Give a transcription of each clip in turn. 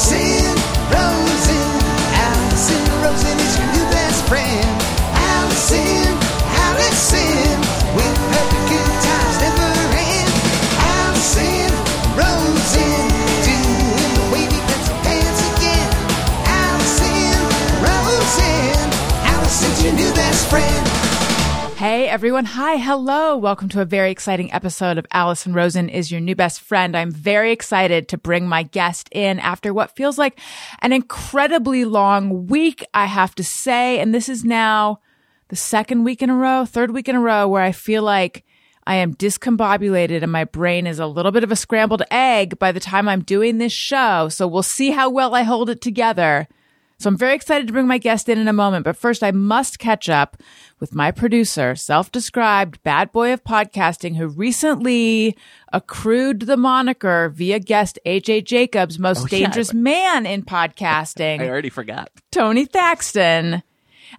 Allison Hey everyone. Hi. Hello. Welcome to a very exciting episode of Allison Rosen is your new best friend. I'm very excited to bring my guest in after what feels like an incredibly long week, I have to say. And this is now the second week in a row, third week in a row where I feel like I am discombobulated and my brain is a little bit of a scrambled egg by the time I'm doing this show. So we'll see how well I hold it together. So I'm very excited to bring my guest in in a moment, but first I must catch up with my producer, self-described bad boy of podcasting who recently accrued the moniker via guest AJ Jacobs, most Oh, yeah. dangerous man in podcasting. I already forgot. Tony Thaxton.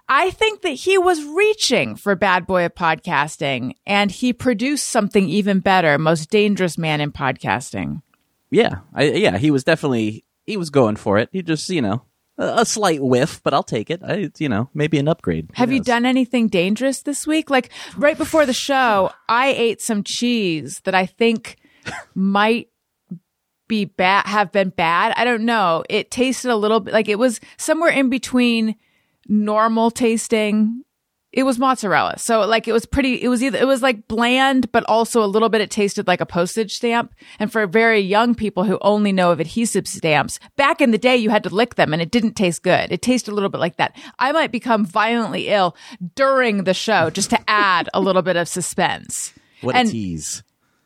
I think that he was reaching for bad boy of podcasting and he produced something even better, most dangerous man in podcasting. Yeah, I, yeah, he was definitely he was going for it. He just you know a, slight whiff, but I'll take it. I, you know maybe an upgrade. Who Have you done anything dangerous this week? Like right before the show, I ate some cheese that I think might be bad, have been bad. I don't know. It tasted a little bit like it was somewhere in between normal tasting. It was mozzarella. So like it was pretty, it was either, it was like bland, but also a little bit, it tasted like a postage stamp. And for very young people who only know of adhesive stamps, back in the day, you had to lick them and it didn't taste good. It tasted a little bit like that. I might become violently ill during the show just to add a little bit of suspense. What and- a tease!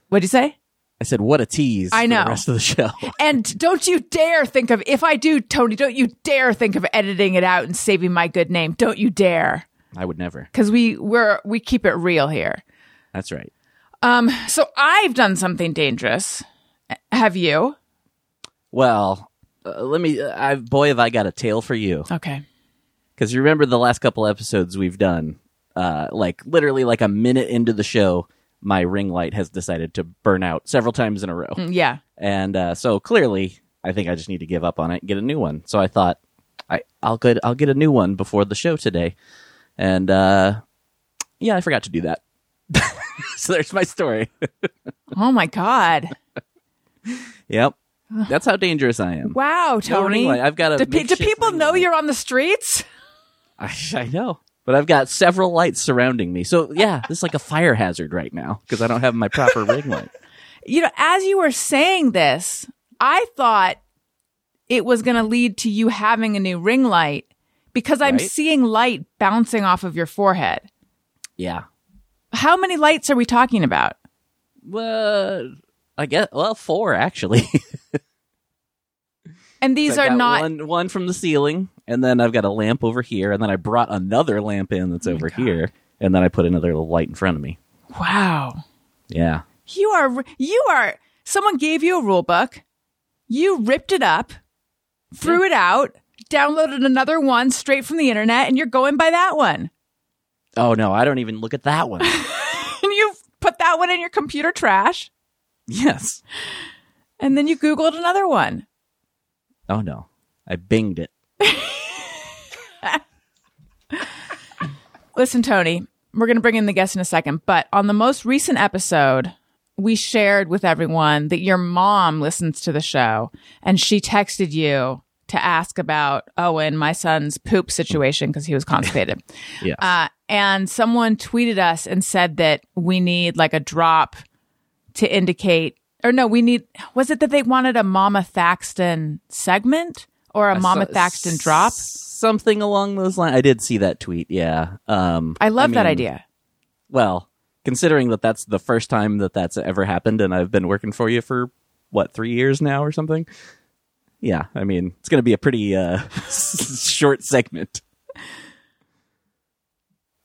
What'd you say? I said what a tease. I for know. the rest of the show. And don't you dare think of, if I do, Tony, don't you dare think of editing it out and saving my good name. Don't you dare. I would never. Cause we, we're, we keep it real here. That's right. Um, so I've done something dangerous. Have you? Well, uh, let me. I, boy, have I got a tale for you. Okay. Because you remember the last couple episodes we've done, uh, like literally like a minute into the show, my ring light has decided to burn out several times in a row. Mm, Yeah. and uh, so clearly I think I just need to give up on it and get a new one. So I thought I I'll get I'll get a new one before the show today, and uh, yeah, I forgot to do that. so there's my story. Oh my God. yep, that's how dangerous I am. Wow, No Tony. light. I've got a do, pe- do people know light. you're on the streets? I, I know, but I've got several lights surrounding me. So yeah, this is like a fire hazard right now because I don't have my proper ring light. You know, as you were saying this, I thought it was going to lead to you having a new ring light because I'm Right. seeing light bouncing off of your forehead. Yeah. How many lights are we talking about? Well, I guess well four actually. And these are not one one from the ceiling, and then I've got a lamp over here, and then I brought another lamp in that's oh over here, and then I put another light in front of me. Wow. Yeah, You are you are someone gave you a rule book. You ripped it up, threw it out, downloaded another one straight from the internet and you're going by that one. Oh no, I don't even look at that one. And you put that one in your computer trash yes. and then you googled another one. Oh no, I binged it. Listen, Tony, we're going to bring in the guest in a second, but on the most recent episode, we shared with everyone that your mom listens to the show and she texted you to ask about Owen, my son's poop situation because he was constipated. Yes. Uh, and someone tweeted us and said that we need like a drop to indicate, or no, we need, was it that they wanted a Mama Thaxton segment or a Mama So- Thaxton drop? Something along those lines. I did see that tweet. Yeah. Um, I love that mean, idea. Well, considering that that's the first time that that's ever happened, and I've been working for you for what three years now or something. Yeah, I mean it's going to be a pretty uh, short segment.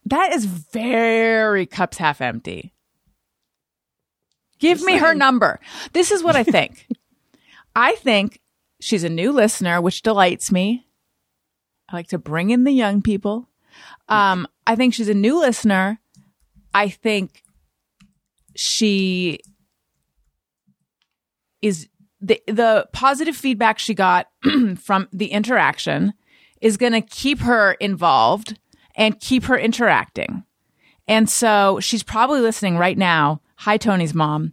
That is very cups half empty. Give me her number. This is what I think. I think she's a new listener, which delights me. I like to bring in the young people. Um, I think she's a new listener. I think she is the the positive feedback she got from the interaction is going to keep her involved and keep her interacting. And so she's probably listening right now. Hi, Tony's mom.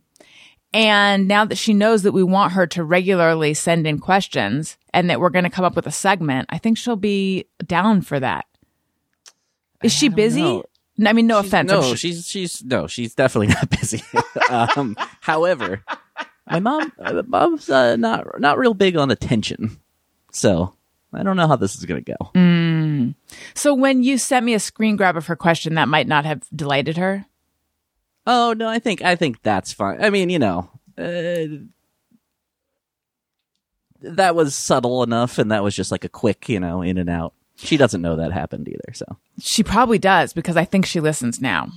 And now that she knows that we want her to regularly send in questions and that we're going to come up with a segment, I think she'll be down for that. Is she busy? know. I mean, no She's- offense. No, sure- she's she's no, she's definitely not busy. um, however, my mom, uh, mom's uh, not not real big on attention, so I don't know how this is gonna go. Mm. So when you sent me a screen grab of her question, that might not have delighted her. Oh no, I think I think that's fine. I mean, you know, uh, that was subtle enough, and that was just like a quick, you know, in and out. She doesn't know that happened either, so She probably does because I think she listens now.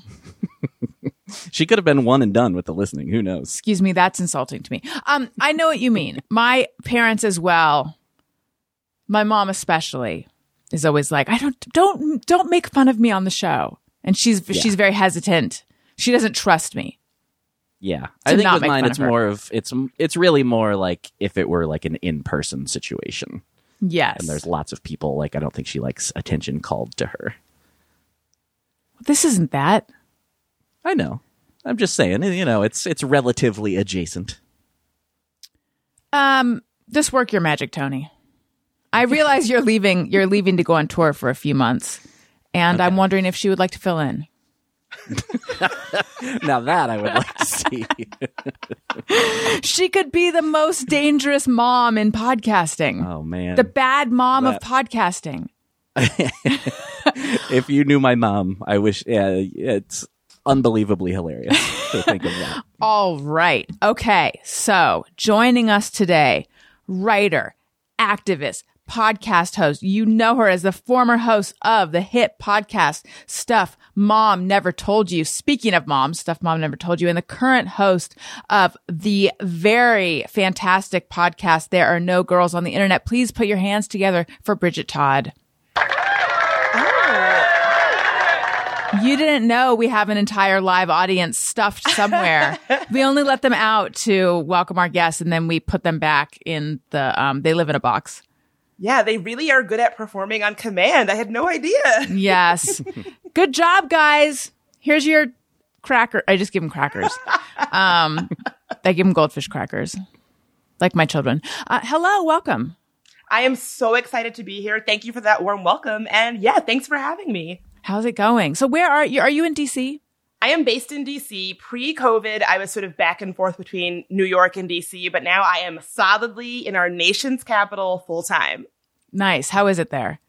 she could have been one and done with the listening. Who knows? Excuse me, that's insulting to me. Um, I know what you mean. My parents as well, my mom especially, is always like, I don't don't don't make fun of me on the show. And she's she's very hesitant. She doesn't trust me. Yeah, I think with mine, it's of more of it's it's really more like if it were like an in person situation. Yes. and there's lots of people like i don't think she likes attention called to her this isn't that. I know i'm just saying you know it's it's relatively adjacent Um, just work your magic, Tony. I realize you're leaving. You're leaving to go on tour for a few months, and I'm wondering if she would like to fill in. now that i would like to see She could be the most dangerous mom in podcasting. oh man the bad mom of podcasting. if you knew my mom i wish yeah it's unbelievably hilarious to think of that All right. Okay. So joining us today, writer, activist, podcast host. You know her as the former host of the hit podcast Stuff Mom Never Told You. Speaking of mom, Stuff Mom Never Told You, and the current host of the very fantastic podcast, There Are No Girls on the Internet. Please put your hands together for Bridget Todd. You didn't know we have an entire live audience stuffed somewhere. we only let them out to welcome our guests and then we put them back in the um they live in a box. Yeah, they really are good at performing on command. I had no idea. Yes. Good job, guys. Here's your cracker. I just give them crackers. Um I give them goldfish crackers. Like my children. Uh, hello, welcome. I am so excited to be here. Thank you for that warm welcome. And yeah, thanks for having me. How's it going? So where are you? Are you in DC? I am based in DC. Pre COVID, I was sort of back and forth between New York and DC, but now I am solidly in our nation's capital full time. Nice. How is it there?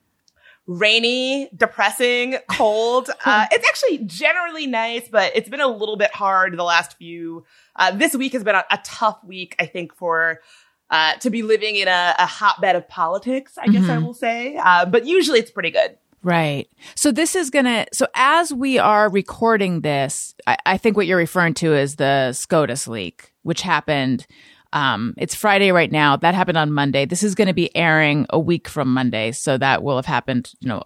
Rainy, depressing, cold. uh, it's actually generally nice, but it's been a little bit hard the last few. Uh, this week has been a, a tough week, I think, for uh, to be living in a, a hotbed of politics. I guess I will say, uh, but usually it's pretty good. Right. So this is gonna. So as we are recording this, I, I think what you're referring to is the SCOTUS leak, which happened. Um, it's Friday right now. That happened on Monday. This is going to be airing a week from Monday, so that will have happened. You know,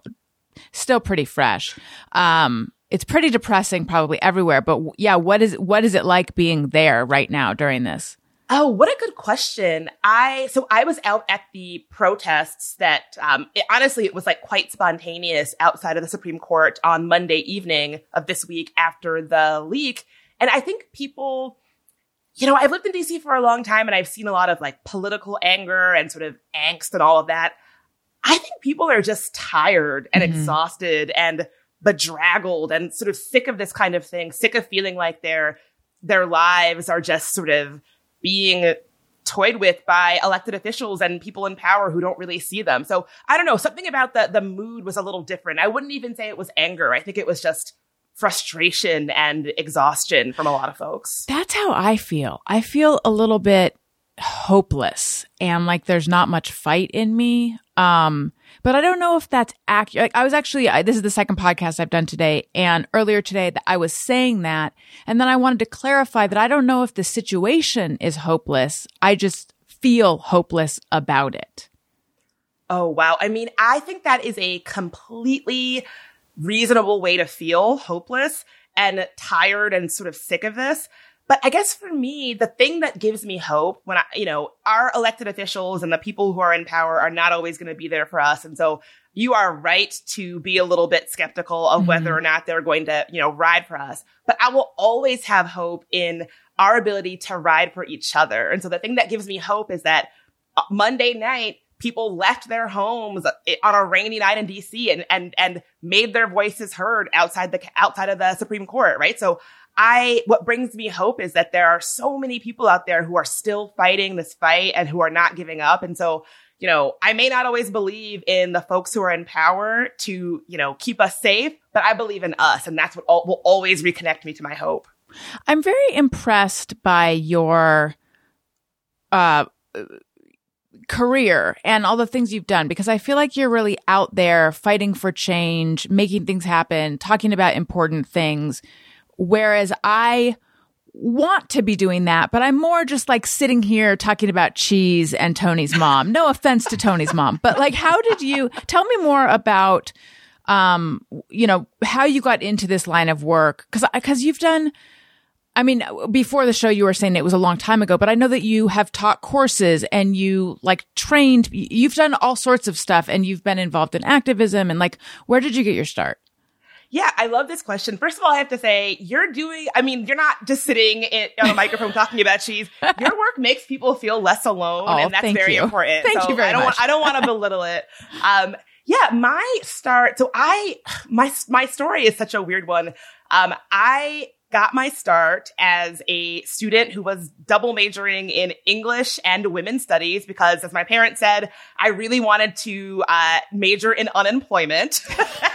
still pretty fresh. Um, it's pretty depressing, probably everywhere. But yeah, what is what is it like being there right now during this? Oh, what a good question. I, so I was out at the protests that, um, it, honestly, it was like quite spontaneous outside of the Supreme Court on Monday evening of this week after the leak. And I think people, you know, I've lived in DC for a long time and I've seen a lot of like political anger and sort of angst and all of that. I think people are just tired and exhausted and bedraggled and sort of sick of this kind of thing, sick of feeling like their, their lives are just sort of being toyed with by elected officials and people in power who don't really see them. So I don't know, something about the the mood was a little different. I wouldn't even say it was anger. I think it was just frustration and exhaustion from a lot of folks. That's how I feel. I feel a little bit hopeless and like there's not much fight in me. Um, but I don't know if that's accurate. Like I was actually, I, this is the second podcast I've done today. And earlier today that I was saying that. And then I wanted to clarify that I don't know if the situation is hopeless. I just feel hopeless about it. Oh wow. I mean, I think that is a completely reasonable way to feel hopeless and tired and sort of sick of this. But I guess for me, the thing that gives me hope when I, you know, our elected officials and the people who are in power are not always going to be there for us. And so you are right to be a little bit skeptical of whether Mhm. or not they're going to, you know, ride for us. But I will always have hope in our ability to ride for each other. And so the thing that gives me hope is that uh, Monday night, people left their homes eh, on a rainy night in DC and, and, and made their voices heard outside the, outside of the Supreme Court, right? So I, what brings me hope is that there are so many people out there who are still fighting this fight and who are not giving up. And so, you know, I may not always believe in the folks who are in power to, you know, keep us safe, but I believe in us. And that's what al- will always reconnect me to my hope. I'm very impressed by your uh career and all the things you've done because I feel like you're really out there fighting for change, making things happen, talking about important things. Whereas I want to be doing that, but I'm more just like sitting here talking about cheese and Tony's mom. No offense to Tony's mom, but like, how did you tell me more about, um, you know, how you got into this line of work? Cause, cause you've done, I mean, before the show, you were saying it was a long time ago, but I know that you have taught courses and you like trained, you've done all sorts of stuff and you've been involved in activism and like, where did you get your start? Yeah, I love this question. First of all, I have to say, you're doing, I mean, you're not just sitting in, on a microphone talking about cheese. Your work makes people feel less alone. Oh, and that's very you. important. Thank so you very I don't much. Want, I don't want to belittle it. Um, yeah, my start, so I, my, my story is such a weird one. Um, I got my start as a student who was double majoring in English and women's studies because, as my parents said, I really wanted to uh, major in unemployment.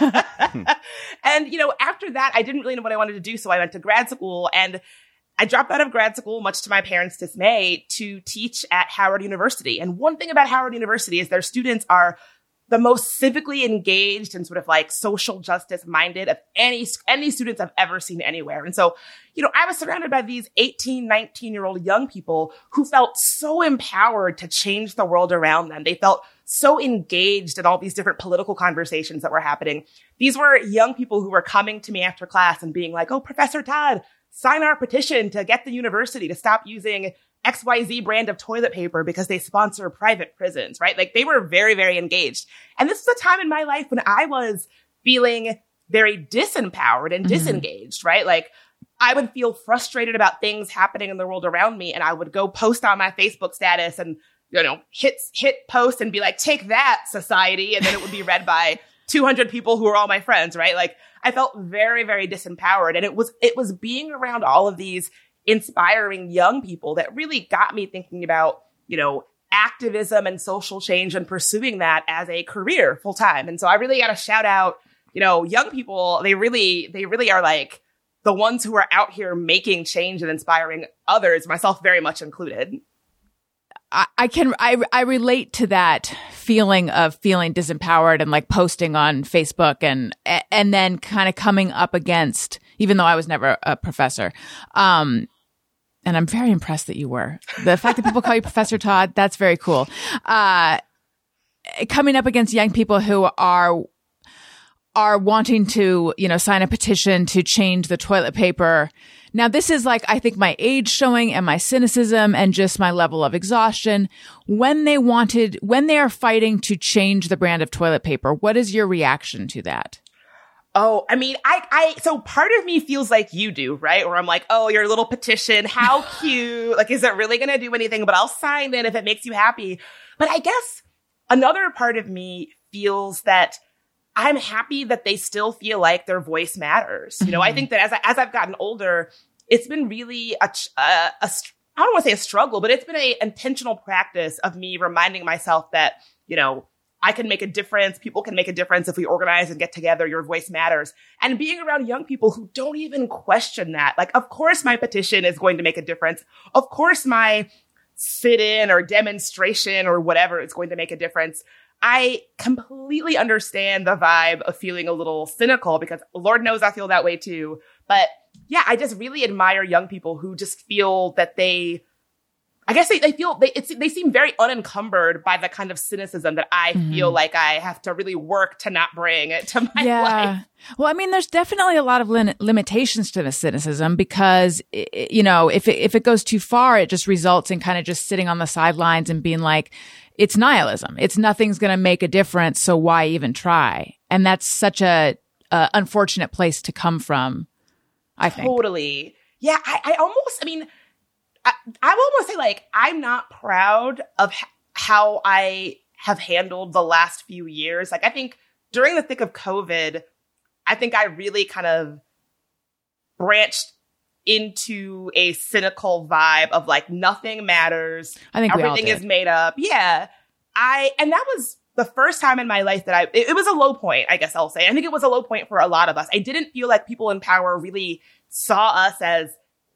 and, you know, after that, I didn't really know what I wanted to do. So I went to grad school and I dropped out of grad school, much to my parents' dismay, to teach at Howard University. And one thing about Howard University is their students are the most civically engaged and sort of like social justice minded of any, any students I've ever seen anywhere. And so, you know, I was surrounded by these 18, 19 year old young people who felt so empowered to change the world around them. They felt so engaged in all these different political conversations that were happening. These were young people who were coming to me after class and being like, Oh, Professor Todd, sign our petition to get the university to stop using XYZ brand of toilet paper because they sponsor private prisons, right? Like they were very, very engaged. And this is a time in my life when I was feeling very disempowered and Mhm. disengaged, right? Like I would feel frustrated about things happening in the world around me and I would go post on my Facebook status and, you know, hit, hit post and be like, take that society. And then it would be read by 200 people who are all my friends, right? Like I felt very, very disempowered. And it was, it was being around all of these inspiring young people that really got me thinking about, you know, activism and social change and pursuing that as a career full time. And so I really got to shout out, you know, young people, they really, they really are like the ones who are out here making change and inspiring others, myself very much included. I, can I I relate to that feeling of feeling disempowered and like posting on Facebook and and then kind of coming up against even though I was never a professor. Um and I'm very impressed that you were. The fact that people call you Professor Todd, that's very cool. Uh coming up against young people who are are wanting to, you know, sign a petition to change the toilet paper. Now, this is like, I think my age showing and my cynicism and just my level of exhaustion. When they wanted, when they are fighting to change the brand of toilet paper, what is your reaction to that? Oh, I mean, I, I, so part of me feels like you do, right? Where I'm like, oh, your little petition, how cute. like, is it really going to do anything? But I'll sign it if it makes you happy. But I guess another part of me feels that I'm happy that they still feel like their voice matters. You know, I Mhm. think that as I, as I've gotten older, it's been really a, a, a I don't want to say a struggle, but it's been a intentional practice of me reminding myself that, you know, I can make a difference. People can make a difference if we organize and get together. Your voice matters. And being around young people who don't even question that. Like, of course my petition is going to make a difference. Of course my sit in or demonstration or whatever is going to make a difference. I completely understand the vibe of feeling a little cynical because Lord knows I feel that way too. But yeah, I just really admire young people who just feel that they I guess they, they feel they it's, they seem very unencumbered by the kind of cynicism that I Mhm. feel like I have to really work to not bring it to my yeah. life. Well, I mean, there's definitely a lot of lim- limitations to the cynicism because, i- i- you know, if it, if it goes too far, it just results in kind of just sitting on the sidelines and being like, it's nihilism. It's nothing's going to make a difference. So why even try? And that's such a, a unfortunate place to come from. I think. Totally. Yeah, I, I almost, I mean, I, I will almost say, like, I'm not proud of h- how I have handled the last few years. Like, I think during the thick of COVID, I think I really kind of branched into a cynical vibe of like, nothing matters. I think Everything is made up. Yeah. I, and that was the first time in my life that I, it, it was a low point, I guess I'll say. I think it was a low point for a lot of us. I didn't feel like people in power really saw us as,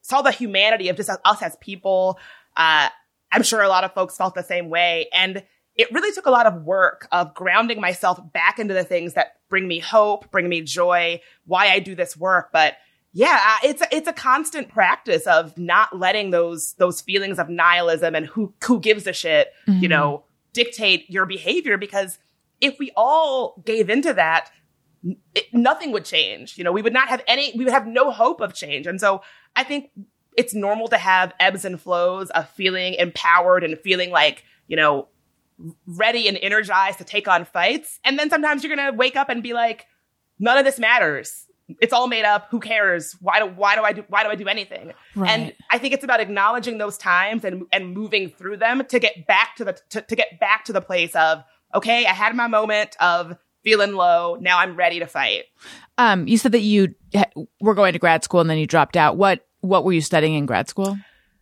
saw the humanity of just us as people. Uh, I'm sure a lot of folks felt the same way. And it really took a lot of work of grounding myself back into the things that bring me hope, bring me joy, why I do this work. But yeah, uh, it's a, it's a constant practice of not letting those those feelings of nihilism and who who gives a shit, you Mhm. know, dictate your behavior. Because if we all gave into that, it, nothing would change. You know, we would not have any. We would have no hope of change. And so I think it's normal to have ebbs and flows of feeling empowered and feeling like you know ready and energized to take on fights. And then sometimes you're gonna wake up and be like, none of this matters. It's all made up. Who cares? Why do why do I do why do I do anything? Right. And I think it's about acknowledging those times and and moving through them to get back to the to, to get back to the place of okay, I had my moment of feeling low. Now I'm ready to fight. um, you said that you were going to grad school and then you dropped out. What, what were you studying in grad school?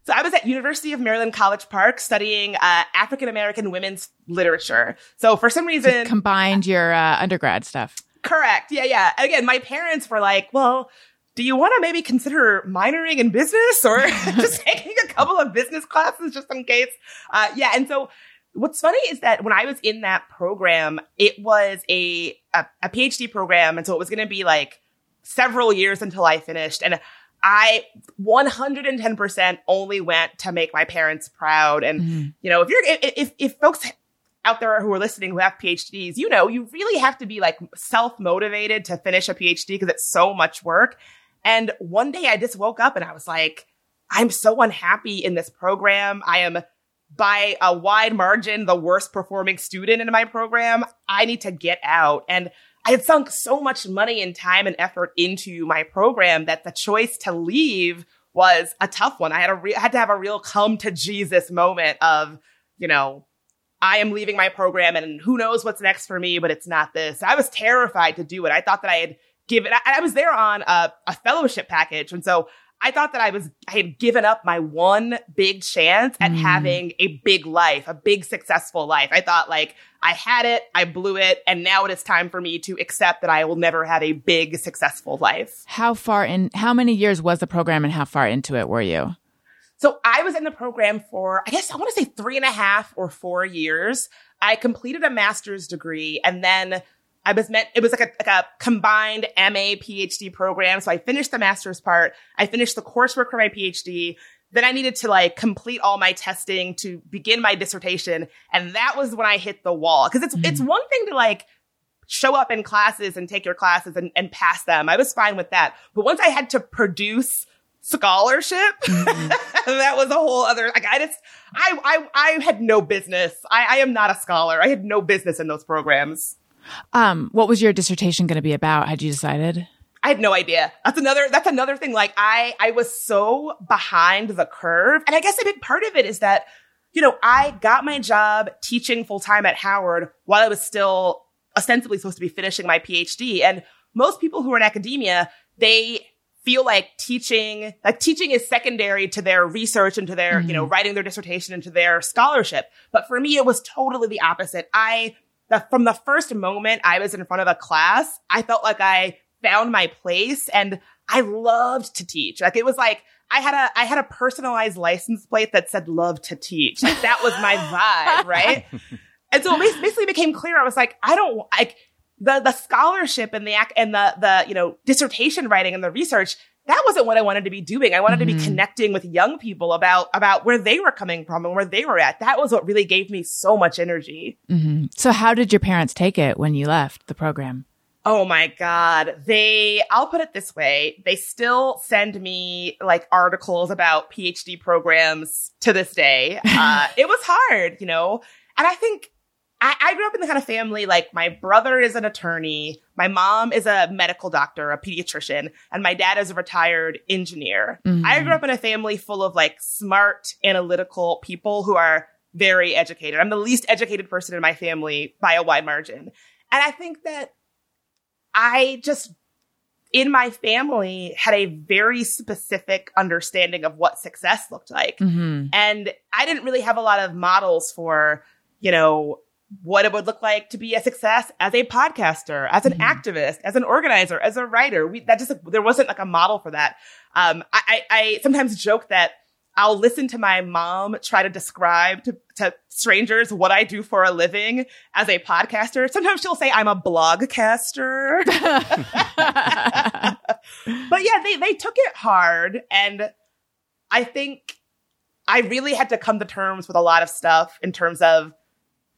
So I was at University of Maryland College Park studying uh, African American women's literature. So for some reason, Combined your uh, undergrad stuff. Correct. Yeah, yeah. Again, my parents were like, well, do you want to maybe consider minoring in business or just taking a couple of business classes just in case? Uh, yeah. And so what's funny is that when I was in that program, it was a, a, a PhD program. And so it was going to be like several years until I finished. And I 110% only went to make my parents proud. And Mhm. you know, if you're, if, if, if folks out there who are listening who have PhDs, you know, you really have to be like self motivated to finish a PhD because it's so much work. And one day I just woke up and I was like, I'm so unhappy in this program. I am by a wide margin the worst performing student in my program. I need to get out. And I had sunk so much money and time and effort into my program that the choice to leave was a tough one. I had a re- I had to have a real come to Jesus moment of, you know, I am leaving my program and who knows what's next for me, but it's not this. I was terrified to do it. I thought that I had given, I, I was there on a, a fellowship package. And so I thought that I was, I had given up my one big chance at Mm. having a big life, a big successful life. I thought like I had it, I blew it, and now it is time for me to accept that I will never have a big successful life. How far in, how many years was the program and how far into it were you? So I was in the program for, I guess I want to say three and a half or four years. I completed a master's degree and then I was meant, it was like a, like a combined MA PhD program. So I finished the master's part. I finished the coursework for my PhD. Then I needed to like complete all my testing to begin my dissertation. And that was when I hit the wall. Cause it's, it's mm-hmm. one thing to like, show up in classes and take your classes and, and pass them. I was fine with that. But once I had to produce scholarship, mm-hmm. that was a whole other, like I just, I, I, I had no business. I, I am not a scholar. I had no business in those programs. Um, what was your dissertation going to be about? Had you decided? I had no idea. That's another, that's another thing. Like I, I was so behind the curve. And I guess a big part of it is that, you know, I got my job teaching full time at Howard while I was still ostensibly supposed to be finishing my PhD. And most people who are in academia, they feel like teaching, like teaching is secondary to their research and to their, you know, writing their dissertation and to their scholarship. But for me, it was totally the opposite. I, the, from the first moment I was in front of a class, I felt like I found my place and I loved to teach. Like it was like, I had a, I had a personalized license plate that said love to teach. Like that was my vibe, right? And so it basically became clear. I was like, I don't like the, the scholarship and the, and the, the, you know, dissertation writing and the research. That wasn't what I wanted to be doing. I wanted to Mhm. be connecting with young people about about where they were coming from and where they were at. That was what really gave me so much energy. hmm So, how did your parents take it when you left the program? Oh my God. They, I'll put it this way. They still send me like articles about PhD programs to this day. Uh, it was hard, you know, and I think I, I grew up in the kind of family like my brother is an attorney. My mom is a medical doctor, a pediatrician, and my dad is a retired engineer. Mhm. I grew up in a family full of like smart, analytical people who are very educated. I'm the least educated person in my family by a wide margin. And I think that I just, in my family, had a very specific understanding of what success looked like. hmm And I didn't really have a lot of models for, you know, what it would look like to be a success as a podcaster, as an Mhm. activist, as an organizer, as a writer. We, that just, there wasn't like a model for that. Um, I, I, I sometimes joke that I'll listen to my mom try to describe to, to strangers what I do for a living as a podcaster. Sometimes she'll say I'm a blogcaster. but yeah, they, they took it hard. And I think I really had to come to terms with a lot of stuff in terms of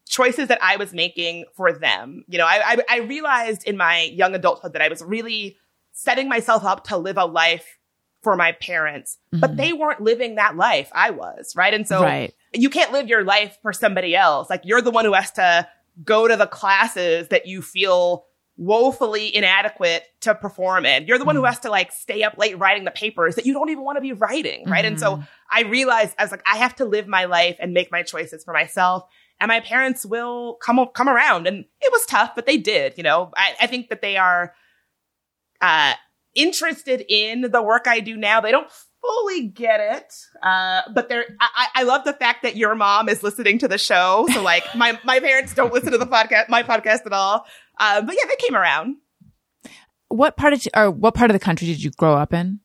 choices that I was making for them. You know, I, I, I realized in my young adulthood that I was really setting myself up to live a life for my parents, but Mhm. they weren't living that life. I was, right? And so right. you can't live your life for somebody else. Like you're the one who has to go to the classes that you feel woefully inadequate to perform in. You're the one who has to like stay up late writing the papers that you don't even want to be writing, right? And so I realized I was like, I have to live my life and make my choices for myself. And my parents will come come around, and it was tough, but they did. You know, I, I think that they are uh, interested in the work I do now. They don't fully get it, uh, but they're. I, I love the fact that your mom is listening to the show. So like, my my parents don't listen to the podcast, my podcast at all. Uh, but yeah, they came around. What part of or what part of the country did you grow up in?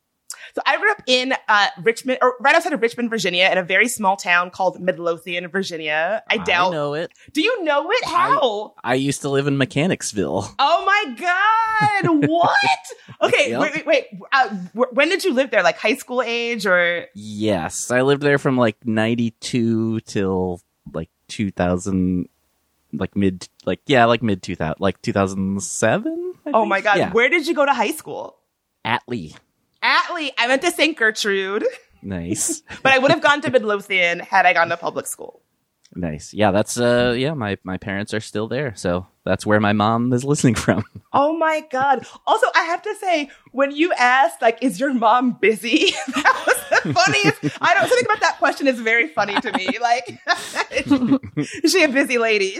So I grew up in uh, Richmond, or right outside of Richmond, Virginia, in a very small town called Midlothian, Virginia. I doubt. know it. Do you know it? How? I used to live in Mechanicsville. Oh my God! what? Okay, Yep. wait, wait, wait. Uh, when did you live there? Like high school age, or Yes, I lived there from like '92 till like 2000, like mid, like yeah, like mid 2000, like 2007. Oh my God, Yeah. where did you go to high school? Atlee. Atlee. I went to St. Gertrude, Nice, but I would have gone to Midlothian had I gone to public school. nice. Yeah, that's uh, yeah. My my parents are still there, so that's where my mom is listening from. Oh my God. Also, I have to say, when you asked, like, is your mom busy? that was the funniest. I don't, something about that question is very funny to me. Like, is she a busy lady?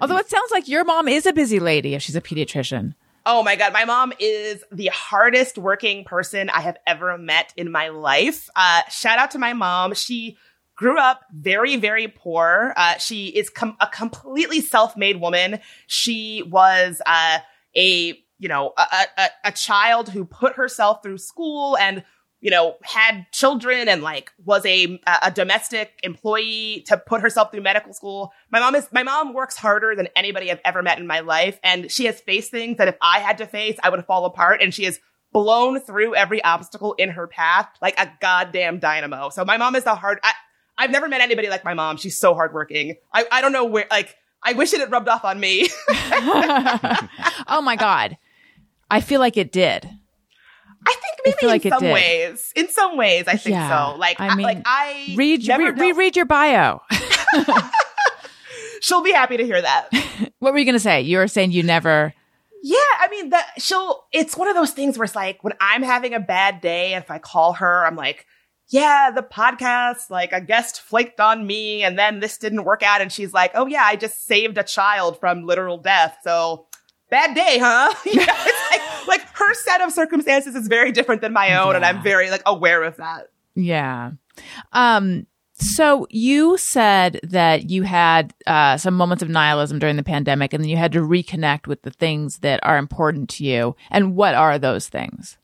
Although it sounds like your mom is a busy lady if she's a pediatrician. Oh my God. My mom is the hardest working person I have ever met in my life. Uh, shout out to my mom. She grew up very, very poor. Uh, she is com- a completely self-made woman. She was, uh, a, you know, a, a, a child who put herself through school and, you know, had children and like was a, a domestic employee to put herself through medical school. My mom is, my mom works harder than anybody I've ever met in my life. And she has faced things that if I had to face, I would fall apart. And she has blown through every obstacle in her path like a goddamn dynamo. So my mom is the hard, I, I've never met anybody like my mom. She's so hardworking. I, I don't know where, like, I wish it had rubbed off on me. oh my god. I feel like it did. I think maybe feel like in some ways, in some ways, I think Yeah, so. Like, I I, mean, like I Read re- reread your bio. She'll be happy to hear that. what were you going to say? You were saying you never Yeah, I mean that she'll it's one of those things where it's like when I'm having a bad day if I call her, I'm like, yeah, the podcast, like a guest flaked on me and then this didn't work out and she's like, "Oh yeah, I just saved a child from literal death." So bad day, huh? You know, it's like like her set of circumstances is very different than my own and I'm very like aware of that. Yeah. Um, so you said that you had uh, some moments of nihilism during the pandemic, and then you had to reconnect with the things that are important to you. And what are those things?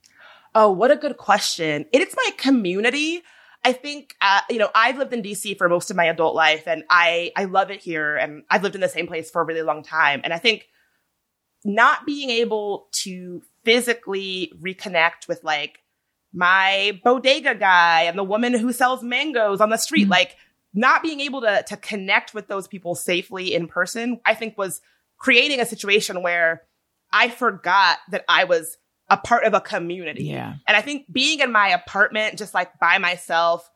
Oh, what a good question. It is my community. I think, uh, you know, I've lived in DC for most of my adult life and I, I love it here and I've lived in the same place for a really long time. And I think not being able to physically reconnect with like my bodega guy and the woman who sells mangoes on the street. Mhm. Like not being able to to connect with those people safely in person, I think was creating a situation where I forgot that I was a part of a community. Yeah. And I think being in my apartment, just like by myself,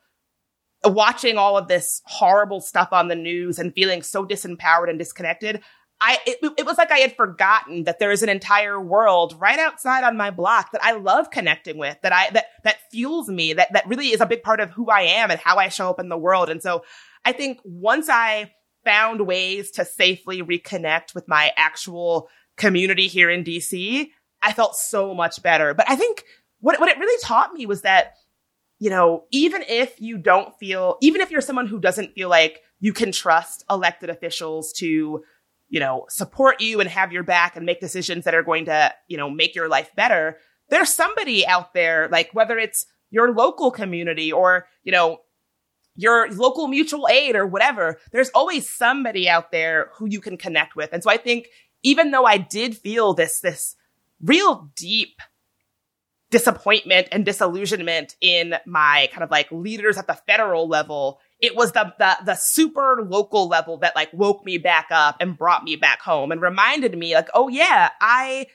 watching all of this horrible stuff on the news and feeling so disempowered and disconnected, I it, it was like I had forgotten that there is an entire world right outside on my block that I love connecting with, that I that that fuels me, that that really is a big part of who I am and how I show up in the world. And so I think once I found ways to safely reconnect with my actual community here in DC, I felt so much better. But I think what what it really taught me was that you know, even if you don't feel, even if you're someone who doesn't feel like you can trust elected officials to, you know, support you and have your back and make decisions that are going to, you know, make your life better, there's somebody out there, like whether it's your local community or, you know, your local mutual aid or whatever, there's always somebody out there who you can connect with. And so I think even though I did feel this, this real deep disappointment and disillusionment in my kind of like leaders at the federal level, it was the, the, the super local level that like woke me back up and brought me back home and reminded me like, oh yeah, I,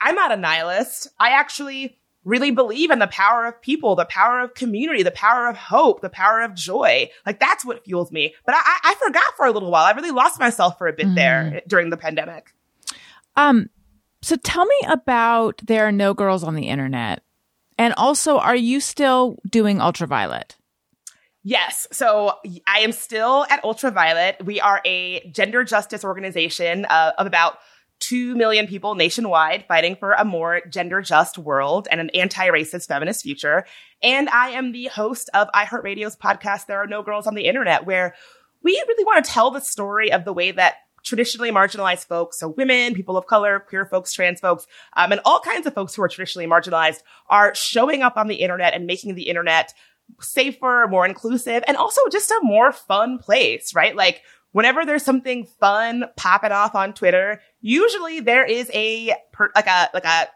I'm not a nihilist. I actually really believe in the power of people, the power of community, the power of hope, the power of joy. Like that's what fuels me. But I, I forgot for a little while. I really lost myself for a bit there during the pandemic. Um, so tell me about There Are No Girls on the Internet. And also, are you still doing ultraviolet? Yes. So I am still at Ultraviolet. We are a gender justice organization uh, of about 2 million people nationwide fighting for a more gender just world and an anti racist feminist future. And I am the host of iHeartRadio's podcast, There Are No Girls on the Internet, where we really want to tell the story of the way that traditionally marginalized folks, so women, people of color, queer folks, trans folks, um, and all kinds of folks who are traditionally marginalized are showing up on the internet and making the internet safer, more inclusive, and also just a more fun place, right? Like whenever there's something fun popping off on Twitter, usually there is a per, like a like a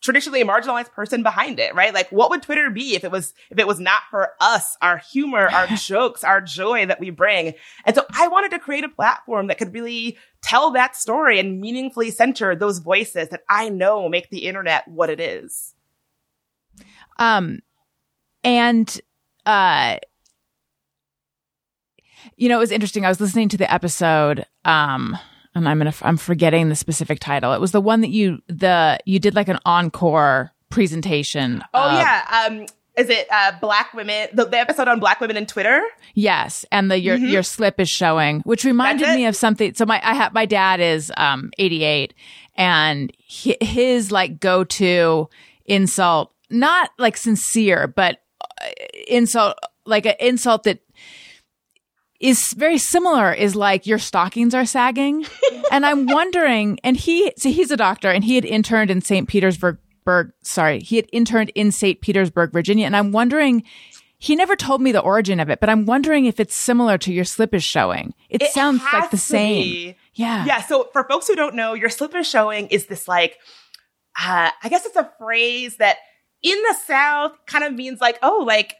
traditionally a marginalized person behind it, right? Like what would Twitter be if it was if it was not for us, our humor, our jokes, our joy that we bring. And so I wanted to create a platform that could really tell that story and meaningfully center those voices that I know make the internet what it is. Um, and uh, you know, it was interesting. I was listening to the episode. Um, and I'm gonna I'm forgetting the specific title. It was the one that you the you did like an encore presentation. Oh of- yeah. Um is it uh black women the, the episode on black women in Twitter? Yes, and the your your slip is showing, which reminded Mm-hmm. Me of something. So my I have my dad is um 88, and hi- his like go to insult, not like sincere, but insult like an insult that is very similar is like your stockings are sagging and i'm wondering and he so he's a doctor and he had interned in st petersburg Berg, sorry he had interned in st petersburg virginia and i'm wondering he never told me the origin of it but i'm wondering if it's similar to your slip is showing it, It sounds like the same be. yeah Yeah. So for folks who don't know, your slip is showing is this like, uh, I guess it's a phrase that in the South kind of means like, oh, like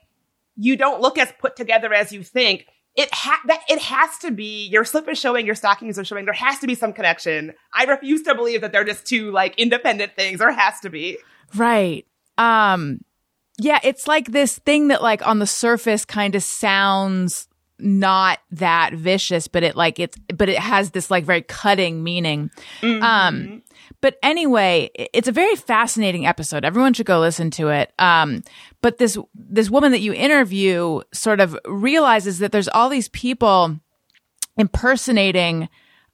you don't look as put together as you think. It ha- that it has to be your slip is showing, your stockings are showing. There has to be some connection. I refuse to believe that they're just two like independent things. There has to be. Right. Um yeah, it's like this thing that like on the surface kind of sounds not that vicious, but it like it's but it has this like very cutting meaning. Um but anyway, it's a very fascinating episode. Everyone should go listen to it. Um but this this woman that you interview sort of realizes that there's all these people impersonating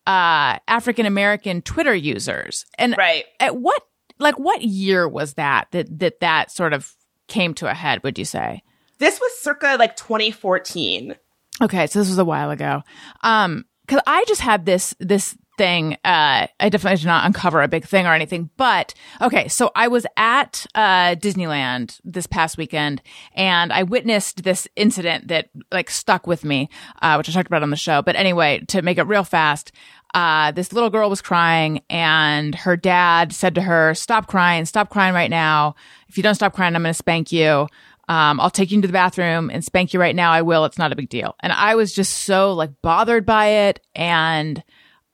uh African American Twitter users. And Right. at what like what year was that that that that sort of came to a head would you say This was circa like 2014. okay so this was a while ago um because i just had this this thing uh i definitely did not uncover a big thing or anything but okay so i was at uh disneyland this past weekend and i witnessed this incident that like stuck with me uh which i talked about on the show but anyway to make it real fast uh, this little girl was crying and her dad said to her, stop crying, stop crying right now. If you don't stop crying, I'm going to spank you. Um, I'll take you into the bathroom and spank you right now. I will. It's not a big deal. And I was just so like bothered by it. And,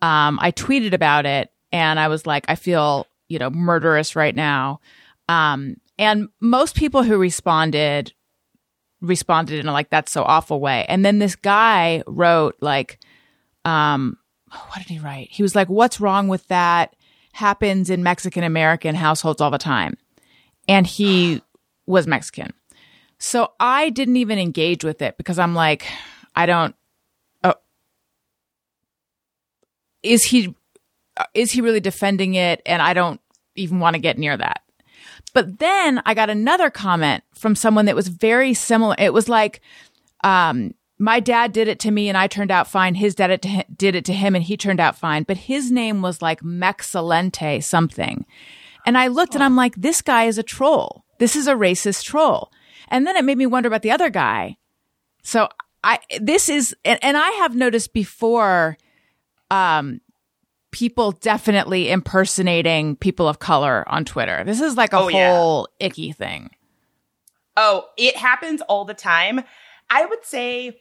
um, I tweeted about it and I was like, I feel, you know, murderous right now. Um, and most people who responded responded in a like that's so awful way. And then this guy wrote like, um, what did he write? He was like, what's wrong with that? Happens in Mexican American households all the time. And he was Mexican. So I didn't even engage with it because I'm like, I don't. Oh, is he is he really defending it? And I don't even want to get near that. But then I got another comment from someone that was very similar. It was like, um, my dad did it to me and I turned out fine. His dad it to, did it to him and he turned out fine. But his name was like Mexalente something. And I looked and I'm like, this guy is a troll. This is a racist troll. And then it made me wonder about the other guy. So I, this is, and, and I have noticed before, um, people definitely impersonating people of color on Twitter. This is like a Oh, yeah. whole icky thing. Oh, it happens all the time. I would say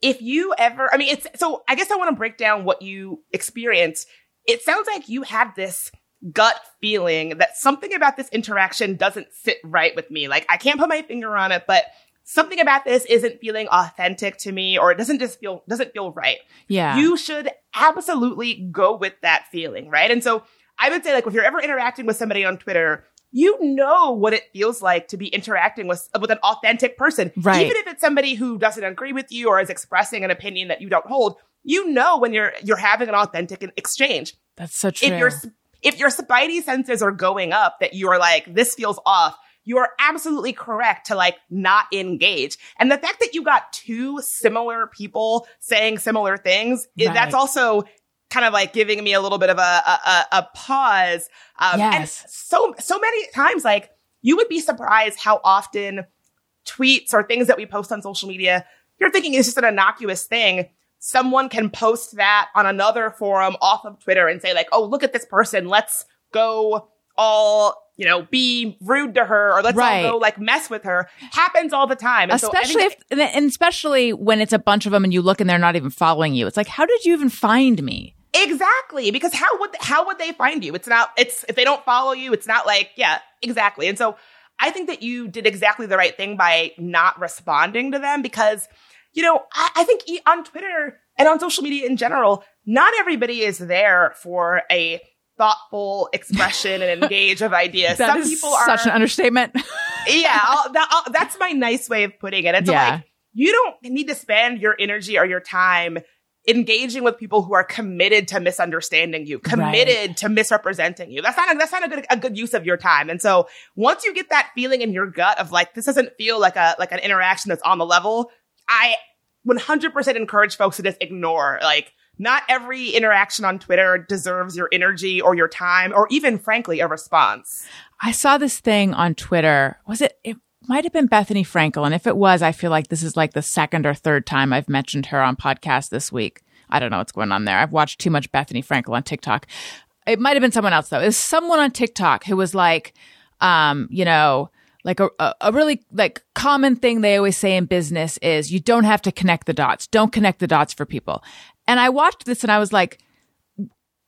if you ever, I mean, it's so I guess I want to break down what you experience. It sounds like you had this gut feeling that something about this interaction doesn't sit right with me. Like I can't put my finger on it, but something about this isn't feeling authentic to me or it doesn't just feel doesn't feel right. Yeah. You should absolutely go with that feeling, right? And so I would say like if you're ever interacting with somebody on Twitter, you know what it feels like to be interacting with with an authentic person. Right. Even if it's somebody who doesn't agree with you or is expressing an opinion that you don't hold, you know when you're you're having an authentic exchange. That's so true. If your if your spidey senses are going up that you are like this feels off, you are absolutely correct to like not engage. And the fact that you got two similar people saying similar things, right. that's also kind of like giving me a little bit of a a, a, pause. Um, and Yes. so so many times, like you would be surprised how often tweets or things that we post on social media, you're thinking it's just an innocuous thing. Someone can post that on another forum off of Twitter and say like, "Oh, look at this person. Let's go all." You know, be rude to her or let's Right. all go like mess with her happens all the time. And so especially think if, and especially when it's a bunch of them and you look and they're not even following you. It's like, how did you even find me? Exactly, because how would how would they find you? It's not it's if they don't follow you, it's not like yeah, exactly. And so I think that you did exactly the right thing by not responding to them because you know I, I think on Twitter and on social media in general, not everybody is there for a thoughtful expression and engage of ideas. That Some is people are such an understatement. yeah, I'll, that, I'll, that's my nice way of putting it. It's Yeah. like you don't need to spend your energy or your time engaging with people who are committed to misunderstanding you, committed to misrepresenting you. That's not a, that's not a good a good use of your time. And so once you get that feeling in your gut of like this doesn't feel like a like an interaction that's on the level, I 100% encourage folks to just ignore like not every interaction on Twitter deserves your energy or your time or even frankly a response. I saw this thing on Twitter. Was it? It might have been Bethenny Frankel, and if it was, I feel like this is like the second or third time I've mentioned her on podcast this week. I don't know what's going on there. I've watched too much Bethenny Frankel on TikTok. It might have been someone else though. It was someone on TikTok who was like, um, you know, like a, a, a really like common thing they always say in business is you don't have to connect the dots. Don't connect the dots for people. And I watched this and I was like,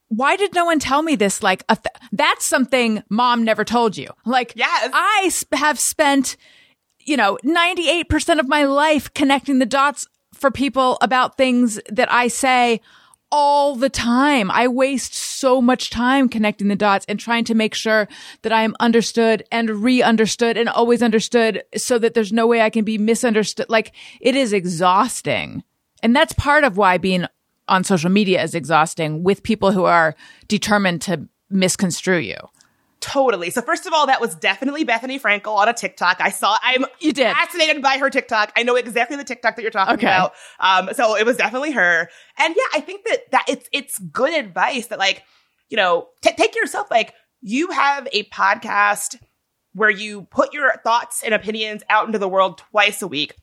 why did no one tell me this? Like, a th- that's something mom never told you. Like, Yes. I sp- have spent, you know, 98% of my life connecting the dots for people about things that I say all the time. I waste so much time connecting the dots and trying to make sure that I am understood and re-understood and always understood so that there's no way I can be misunderstood. Like, it is exhausting. And that's part of why being on social media is exhausting with people who are determined to misconstrue you. Totally. So first of all, that was definitely Bethenny Frankel on a TikTok. I saw. I'm You did. fascinated by her TikTok. I know exactly the TikTok that you're talking Okay. about. Um, so it was definitely her. And yeah, I think that that it's it's good advice that like you know t- take yourself like you have a podcast where you put your thoughts and opinions out into the world twice a week.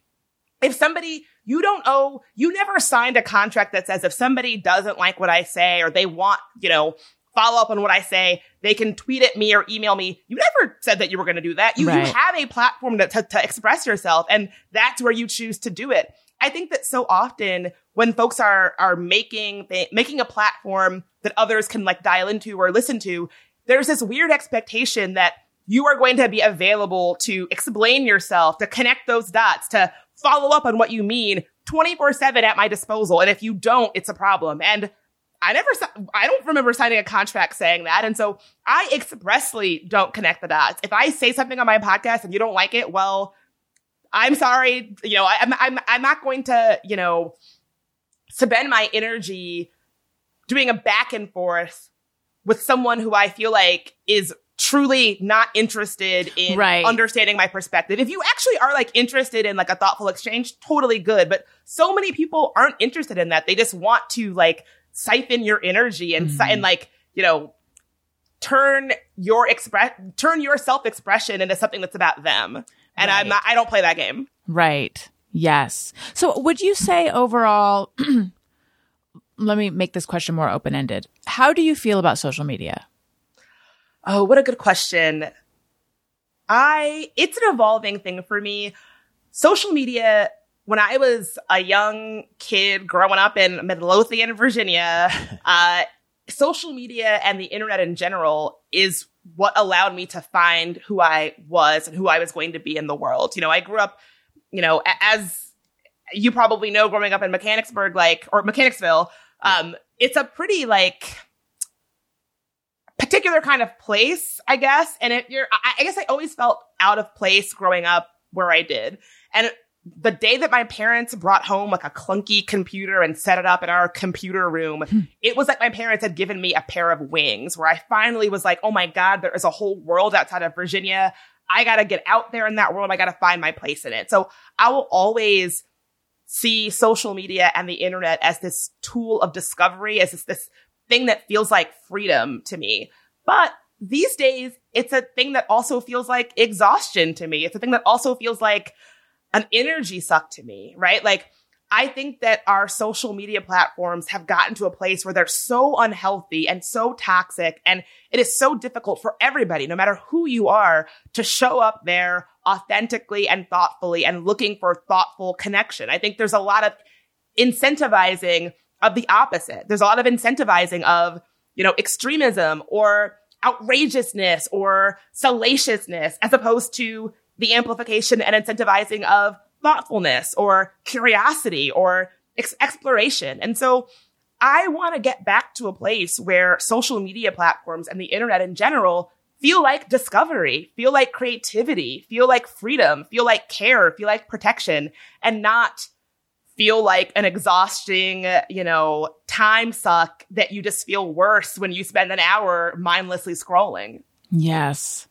If somebody you don't owe, you never signed a contract that says if somebody doesn't like what I say or they want, you know, follow up on what I say, they can tweet at me or email me. You never said that you were going to do that. You, Right. you have a platform to, to, to express yourself and that's where you choose to do it. I think that so often when folks are, are making, th- making a platform that others can like dial into or listen to, there's this weird expectation that you are going to be available to explain yourself, to connect those dots, to follow up on what you mean 24 7 at my disposal. And if you don't, it's a problem. And I never, I don't remember signing a contract saying that. And so I expressly don't connect the dots. If I say something on my podcast and you don't like it, well, I'm sorry. You know, I, I'm, I'm, I'm not going to, you know, spend my energy doing a back and forth with someone who I feel like is truly not interested in Right. understanding my perspective. If you actually are like interested in like a thoughtful exchange, totally good. But so many people aren't interested in that. They just want to like siphon your energy and si- mm-hmm. and like, you know, turn your express turn your self-expression into something that's about them. And I'm not I don't play that game. Right. Yes. So would you say overall, let me make this question more open ended. How do you feel about social media? Oh, what a good question. I, it's an evolving thing for me. Social media, when I was a young kid growing up in Midlothian, Virginia, uh, social media and the internet in general is what allowed me to find who I was and who I was going to be in the world. You know, I grew up, you know, as you probably know, growing up in Mechanicsburg, like, or Mechanicsville, um, it's a pretty like, particular kind of place, I guess. And it, you're, I, I guess I always felt out of place growing up where I did. And the day that my parents brought home like a clunky computer and set it up in our computer room, hmm. it was like my parents had given me a pair of wings where I finally was like, oh my God, there is a whole world outside of Virginia. I got to get out there in that world. I got to find my place in it. So I will always see social media and the internet as this tool of discovery, as this, this thing that feels like freedom to me. But these days, it's a thing that also feels like exhaustion to me. It's a thing that also feels like an energy suck to me, right? Like, I think that our social media platforms have gotten to a place where they're so unhealthy and so toxic. And it is so difficult for everybody, no matter who you are, to show up there authentically and thoughtfully and looking for thoughtful connection. I think there's a lot of incentivizing of the opposite. There's a lot of incentivizing of, you know, extremism or outrageousness or salaciousness as opposed to the amplification and incentivizing of thoughtfulness or curiosity or ex- exploration. And so I want to get back to a place where social media platforms and the internet in general feel like discovery, feel like creativity, feel like freedom, feel like care, feel like protection, and not feel like an exhausting, you know, time suck that you just feel worse when you spend an hour mindlessly scrolling. Yes.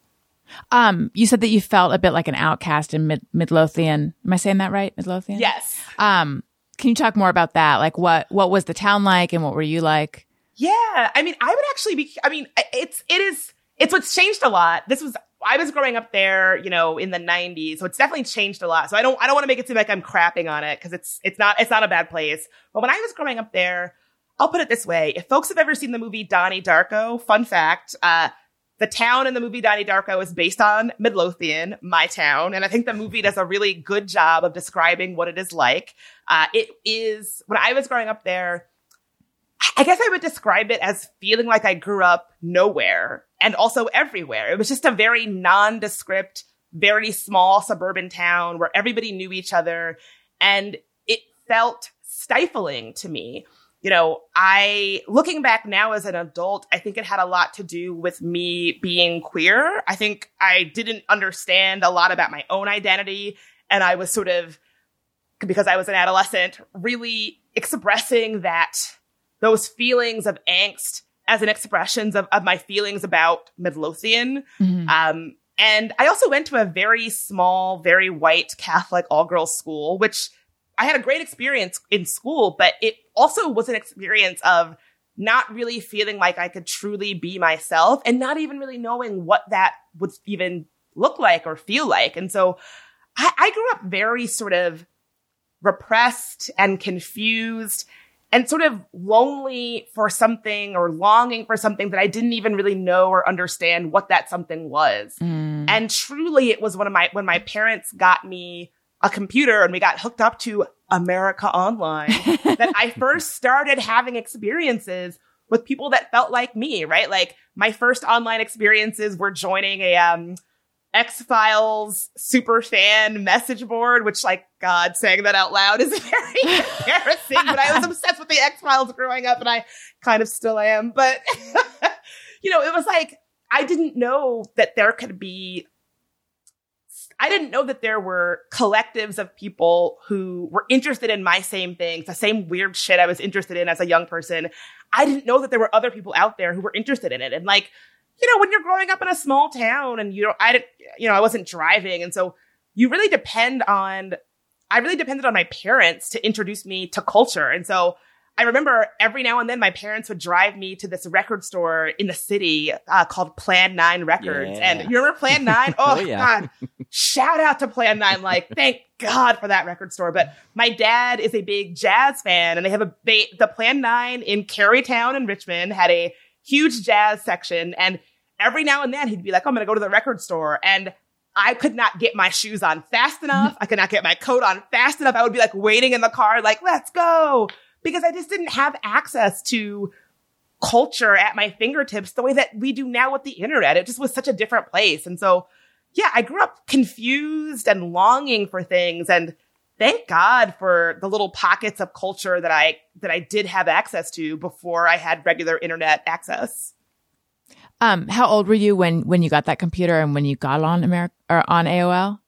Um, you said that you felt a bit like an outcast in Mid- Midlothian. Am I saying that right? Midlothian? Yes. Um, can you talk more about that? Like what what was the town like and what were you like? Yeah, I mean, I would actually be. I mean, it's it is it's what's changed a lot. This was I was growing up there, you know, in the '90s, so it's definitely changed a lot. So I don't I don't want to make it seem like I'm crapping on it because it's it's not it's not a bad place. But when I was growing up there, I'll put it this way: if folks have ever seen the movie Donnie Darko, fun fact, uh, the town in the movie Donnie Darko is based on Midlothian, my town, and I think the movie does a really good job of describing what it is like. Uh, it is when I was growing up there. I guess I would describe it as feeling like I grew up nowhere and also everywhere. It was just a very nondescript, very small suburban town where everybody knew each other and it felt stifling to me. You know, I, looking back now as an adult, I think it had a lot to do with me being queer. I think I didn't understand a lot about my own identity and I was sort of, because I was an adolescent, really expressing that those feelings of angst as an expressions of, of my feelings about Midlothian. Um, and I also went to a very small, very white Catholic all girls school, which I had a great experience in school, but it also was an experience of not really feeling like I could truly be myself and not even really knowing what that would even look like or feel like. And so I, I grew up very sort of repressed and confused and sort of lonely for something or longing for something that I didn't even really know or understand what that something was. Mm. And truly it was one of my, when my parents got me a computer and we got hooked up to America Online that I first started having experiences with people that felt like me, right? Like my first online experiences were joining a, um, X Files super fan message board, which like God saying that out loud is very embarrassing, but I was obsessed with the X Files growing up and I kind of still am. But you know, it was like I didn't know that there could be I didn't know that there were collectives of people who were interested in my same things, the same weird shit I was interested in as a young person. I didn't know that there were other people out there who were interested in it. And like, you know, when you're growing up in a small town and you know, I didn't, you know, I wasn't driving. And so you really depend on, I really depended on my parents to introduce me to culture. And so I remember every now and then my parents would drive me to this record store in the city uh, called Plan 9 Records. Yeah. And you remember Plan 9? Oh, Oh, yeah. God. Shout out to Plan 9. Like, thank God for that record store. But my dad is a big jazz fan and they have a, they, the Plan 9 in Carytown in Richmond had a huge jazz section. And every now and then he'd be like, "Oh, I'm going to go to the record store. And I could not get my shoes on fast enough. Mm-hmm. I could not get my coat on fast enough. I would be like waiting in the car, like, let's go. Because I just didn't have access to culture at my fingertips the way that we do now with the internet. It just was such a different place. And so, yeah, I grew up confused and longing for things. And thank God for the little pockets of culture that I, that I did have access to before I had regular internet access. Um, how old were you when when you got that computer and when you got on America or on AOL?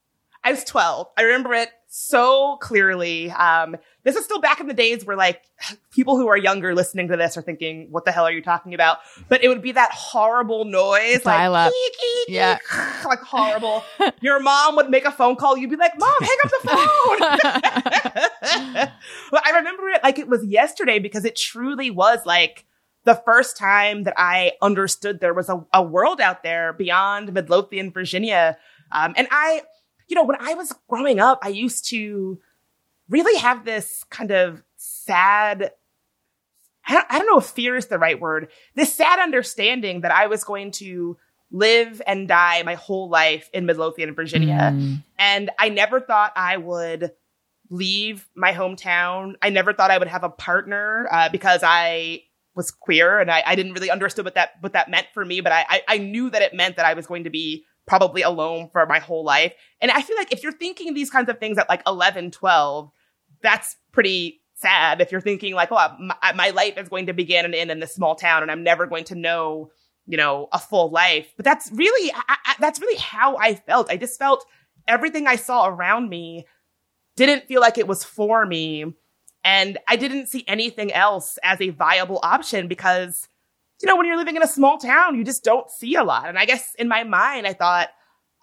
I was 12. I remember it so clearly. Um, this is still back in the days where like people who are younger listening to this are thinking, what the hell are you talking about? But it would be that horrible noise, like, Dial-up. "Eek, eek, Yeah. like horrible. Your mom would make a phone call. You'd be like, mom, hang up the phone. but I remember it like it was yesterday because it truly was like the first time that I understood there was a, a world out there beyond Midlothian, Virginia. Um, and I, you know, when I was growing up, I used to really have this kind of sad, I don't, I don't know if fear is the right word, this sad understanding that I was going to live and die my whole life in Midlothian, Virginia. Mm. And I never thought I would leave my hometown. I never thought I would have a partner uh, because I was queer and I, I didn't really understand what that what that meant for me, but I, I I knew that it meant that I was going to be probably alone for my whole life. And I feel like if you're thinking these kinds of things at like 11, 12, that's pretty sad. If you're thinking like, oh, my, my life is going to begin and end in this small town and I'm never going to know, you know, a full life. But that's really, I, I, that's really how I felt. I just felt everything I saw around me didn't feel like it was for me. And I didn't see anything else as a viable option because, you know, when you're living in a small town, you just don't see a lot. And I guess in my mind, I thought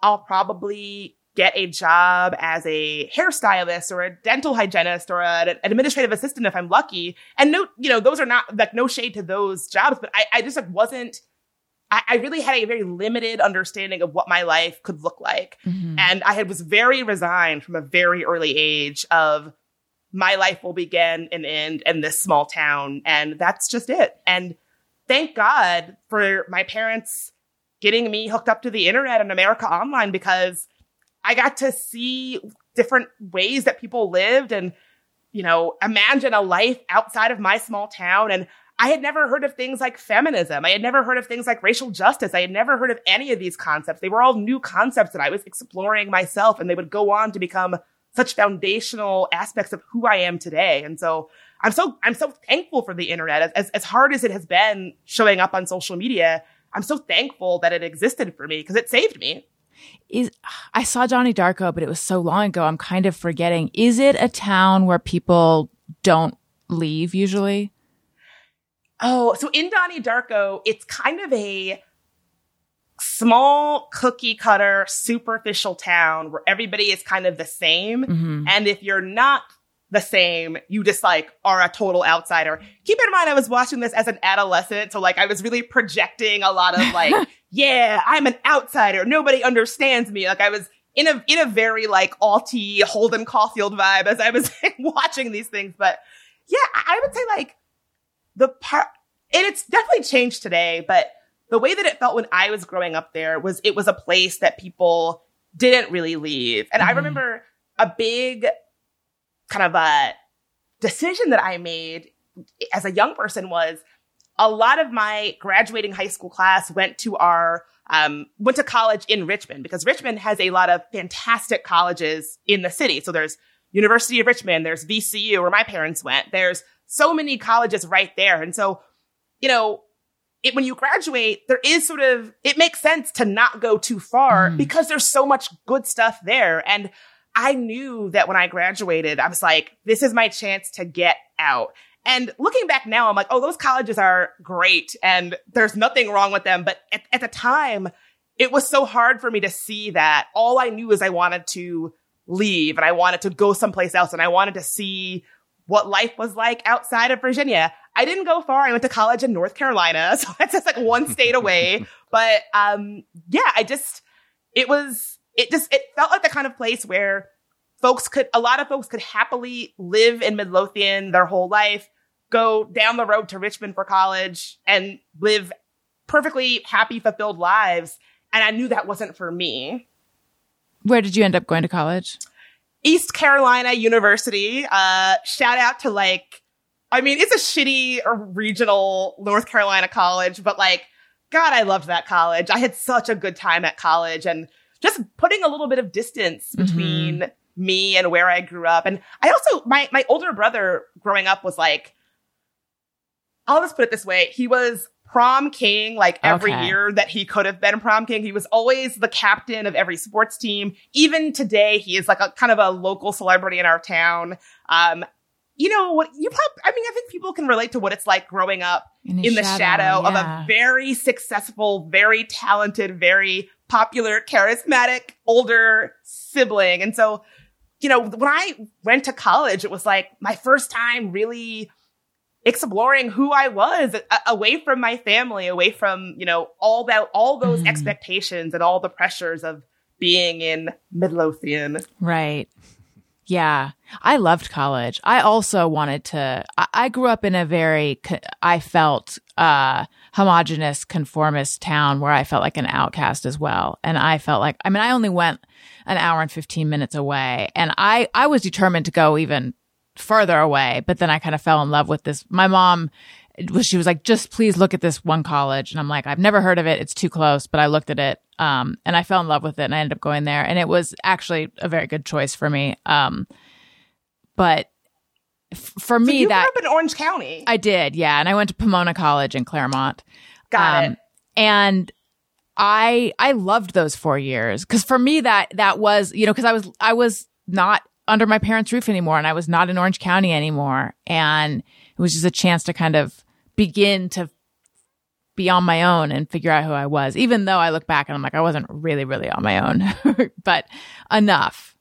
I'll probably get a job as a hairstylist or a dental hygienist or a, an administrative assistant if I'm lucky. And no, you know, those are not like no shade to those jobs, but I, I just like wasn't, I, I really had a very limited understanding of what my life could look like. Mhm. And I had was very resigned from a very early age of my life will begin and end in this small town. And that's just it. And thank God for my parents getting me hooked up to the internet and America Online because I got to see different ways that people lived and, you know, imagine a life outside of my small town. And I had never heard of things like feminism. I had never heard of things like racial justice. I had never heard of any of these concepts. They were all new concepts that I was exploring myself and they would go on to become such foundational aspects of who I am today. And so I'm so, I'm so thankful for the internet. As, as, as hard as it has been showing up on social media, I'm so thankful that it existed for me because it saved me. Is I saw Johnny Darko, but it was so long ago. I'm kind of forgetting. Is it a town where people don't leave usually? Oh, so in Donnie Darko, it's kind of a small cookie cutter, superficial town where everybody is kind of the same. Mhm. And if you're not the same, you just like are a total outsider. Keep in mind, I was watching this as an adolescent. So like I was really projecting a lot of like, yeah, I'm an outsider. Nobody understands me. Like I was in a in a very like alty Holden Caulfield vibe as I was watching these things. But yeah, I would say like the part, and it's definitely changed today, but the way that it felt when I was growing up there was it was a place that people didn't really leave. And I Mhm. remember a big kind of a decision that I made as a young person was a lot of my graduating high school class went to our um, went to college in Richmond because Richmond has a lot of fantastic colleges in the city. So there's University of Richmond, there's VCU where my parents went. There's so many colleges right there. And so, you know, it, when you graduate, there is sort of, it makes sense to not go too far Mhm. because there's so much good stuff there. And I knew that when I graduated, I was like, this is my chance to get out. And looking back now, I'm like, oh, those colleges are great and there's nothing wrong with them. But at, at the time, it was so hard for me to see that. All I knew is I wanted to leave and I wanted to go someplace else and I wanted to see what life was like outside of Virginia. I didn't go far. I went to college in North Carolina. So that's just like one state away. But, um, yeah, I just, it was, it just, it felt like the kind of place where folks could, a lot of folks could happily live in Midlothian their whole life, go down the road to Richmond for college and live perfectly happy, fulfilled lives. And I knew that wasn't for me. Where did you end up going to college? East Carolina University. Uh, shout out to like, I mean, it's a shitty regional North Carolina college, but like, God, I loved that college. I had such a good time at college and just putting a little bit of distance between me and where I grew up. And I also, my, my older brother growing up was like, I'll just put it this way. He was prom king like every Okay. year that he could have been prom king. He was always the captain of every sports team. Even today, he is like a kind of a local celebrity in our town. Um, you know what? You probably, I mean, I think people can relate to what it's like growing up in the shadow, of yeah. a very successful, very talented, very popular, charismatic older sibling. And so, you know, when I went to college, it was like my first time really exploring who I was a- away from my family, away from, you know, all that, all those Mhm. expectations and all the pressures of being in Midlothian. Right. Yeah. I loved college. I also wanted to, I, I grew up in a very, I felt, uh, homogenous, conformist town where I felt like an outcast as well. And I felt like, I mean, I only went an hour and 15 minutes away and I, I was determined to go even further away, but then I kind of fell in love with this. My mom was, she was like, just please look at this one college. And I'm like, I've never heard of it. It's too close, but I looked at it. Um, and I fell in love with it and I ended up going there and it was actually a very good choice for me. Um, but f- for So me, you that grew up in Orange County. I did. Yeah. And I went to Pomona College in Claremont. Got Um, it. And I I loved those four years because for me that that was you know because I was I was not under my parents' roof anymore and I was not in Orange County anymore and it was just a chance to kind of begin to be on my own and figure out who I was. Even though I look back and I'm like I wasn't really really on my own, but enough.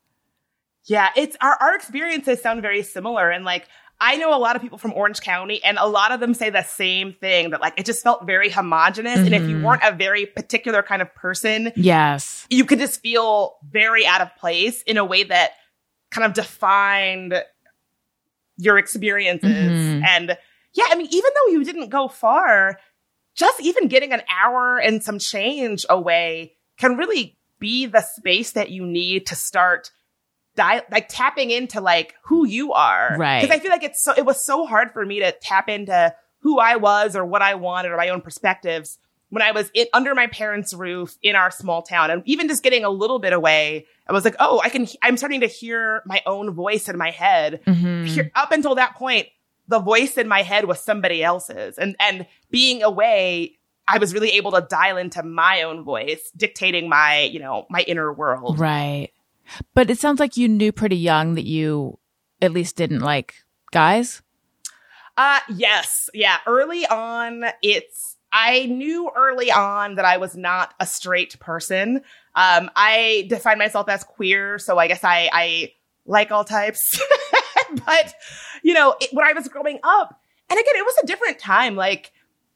Yeah, it's our, our experiences sound very similar. And like, I know a lot of people from Orange County, and a lot of them say the same thing that like it just felt very homogenous. And if you Mhm. weren't a very particular kind of person, Yes. you could just feel very out of place in a way that kind of defined your experiences. Mhm. And yeah, I mean, even though you didn't go far, just even getting an hour and some change away can really be the space that you need to start di- like tapping into like who you are. Right. Because I feel like it's so, it was so hard for me to tap into who I was or what I wanted or my own perspectives when I was in, under my parents' roof in our small town and even just getting a little bit away. I was like, oh, I can, I'm starting to hear my own voice in my head. Mhm. Hear- up until that point, the voice in my head was somebody else's. And, and being away, I was really able to dial into my own voice, dictating my, you know, my inner world. Right. But it sounds like you knew pretty young that you at least didn't like guys. Uh, yes. Yeah. Early on, it's, I knew early on that I was not a straight person. Um, I define myself as queer, so I guess I, I like all types. but, you know, it, when I was growing up, and again, it was a different time. Like,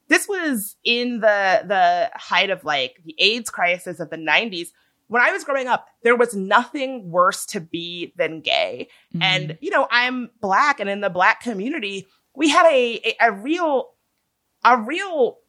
this was in the, the height of like the AIDS crisis of the 90s. when I was growing up, there was nothing worse to be than gay. Mm-hmm. And, you know, I'm black and in the black community, we had a, a, a real, a real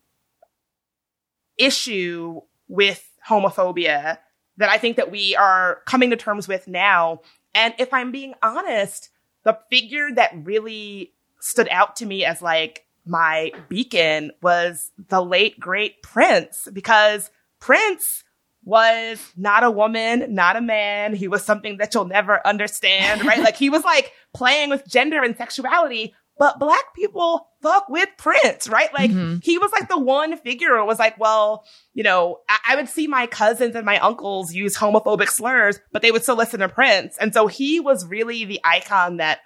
issue with homophobia that I think that we are coming to terms with now. And if I'm being honest, the figure that really stood out to me as like my beacon was the late great Prince because Prince was not a woman, not a man. He was something that you'll never understand, right? like he was like playing with gender and sexuality, but black people fuck with Prince, right? Like Mhm. he was like the one figure who was like, well, you know, I-, I would see my cousins and my uncles use homophobic slurs, but they would still listen to Prince. And so he was really the icon that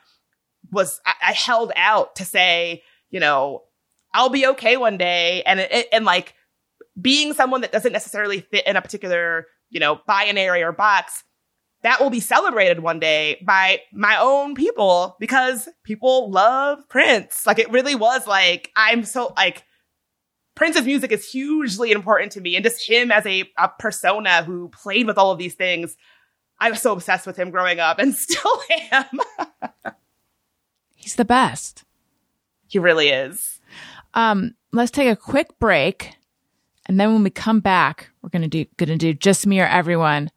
was, I, I held out to say, you know, I'll be okay one day. And, it, and like being someone that doesn't necessarily fit in a particular, you know, binary or box, that will be celebrated one day by my own people because people love Prince. Like it really was like, I'm so like, Prince's music is hugely important to me and just him as a, a persona who played with all of these things. I was so obsessed with him growing up and still am. He's the best. he really is. Um, let's take a quick break, and then when we come back, we're gonna do gonna do just me or everyone.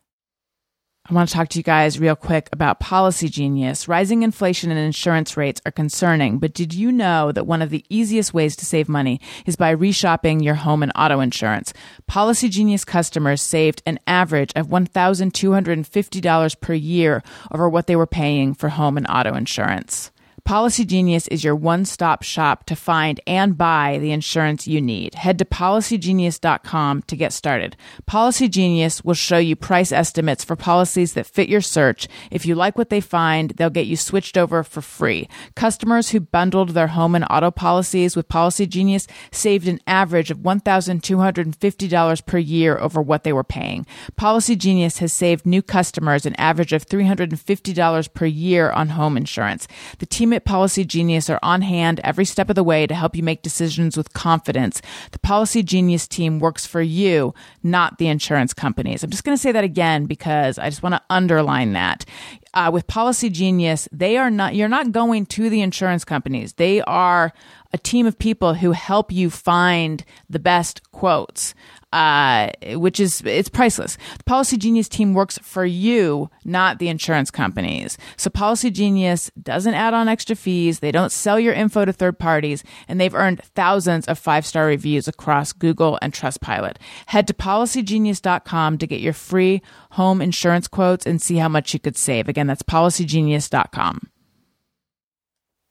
I want to talk to you guys real quick about Policy Genius. Rising inflation and insurance rates are concerning, but did you know that one of the easiest ways to save money is by reshopping your home and auto insurance? Policy Genius customers saved an average of $1,250 per year over what they were paying for home and auto insurance. Policy Genius is your one stop shop to find and buy the insurance you need. Head to policygenius.com to get started. Policy Genius will show you price estimates for policies that fit your search. If you like what they find, they'll get you switched over for free. Customers who bundled their home and auto policies with Policy Genius saved an average of $1,250 per year over what they were paying. Policy Genius has saved new customers an average of $350 per year on home insurance. The team at Policy Genius are on hand every step of the way to help you make decisions with confidence. The Policy Genius team works for you, not the insurance companies. I'm just going to say that again because I just want to underline that. Uh, with Policy Genius, they are not, you're not going to the insurance companies. They are a team of people who help you find the best quotes uh, which is it's priceless. The Policy Genius team works for you, not the insurance companies. So Policy Genius doesn't add on extra fees. They don't sell your info to third parties, and they've earned thousands of five star reviews across Google and Trustpilot. Head to policygenius.com to get your free home insurance quotes and see how much you could save. Again, that's policygenius.com.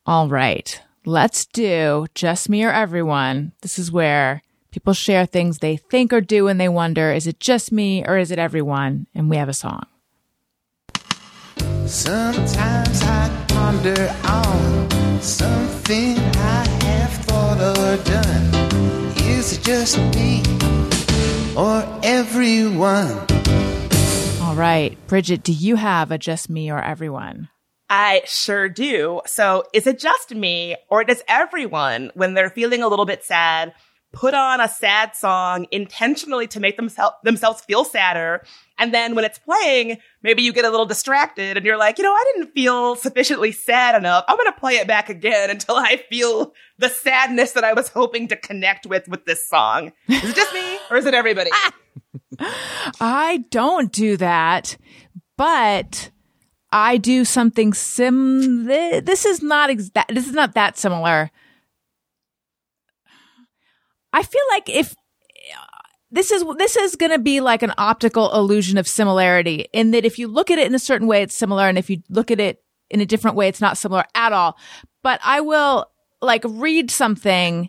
All right. Let's do just me or everyone. This is where people share things they think or do and they wonder, is it just me or is it everyone? And we have a song. Sometimes I ponder on something I have thought or done. Is it just me or everyone? All right. Bridget, do you have a just me or everyone? I sure do. So is it just me or does everyone, when they're feeling a little bit sad, put on a sad song intentionally to make themsel- themselves feel sadder? And then when it's playing, maybe you get a little distracted and you're like, you know, I didn't feel sufficiently sad enough. I'm going to play it back again until I feel the sadness that I was hoping to connect with with this song. Is it just me or is it everybody? I don't do that, but I do something sim. This is not exact. This is not that similar. I feel like if this is this is going to be like an optical illusion of similarity in that if you look at it in a certain way, it's similar, and if you look at it in a different way, it's not similar at all. But I will like read something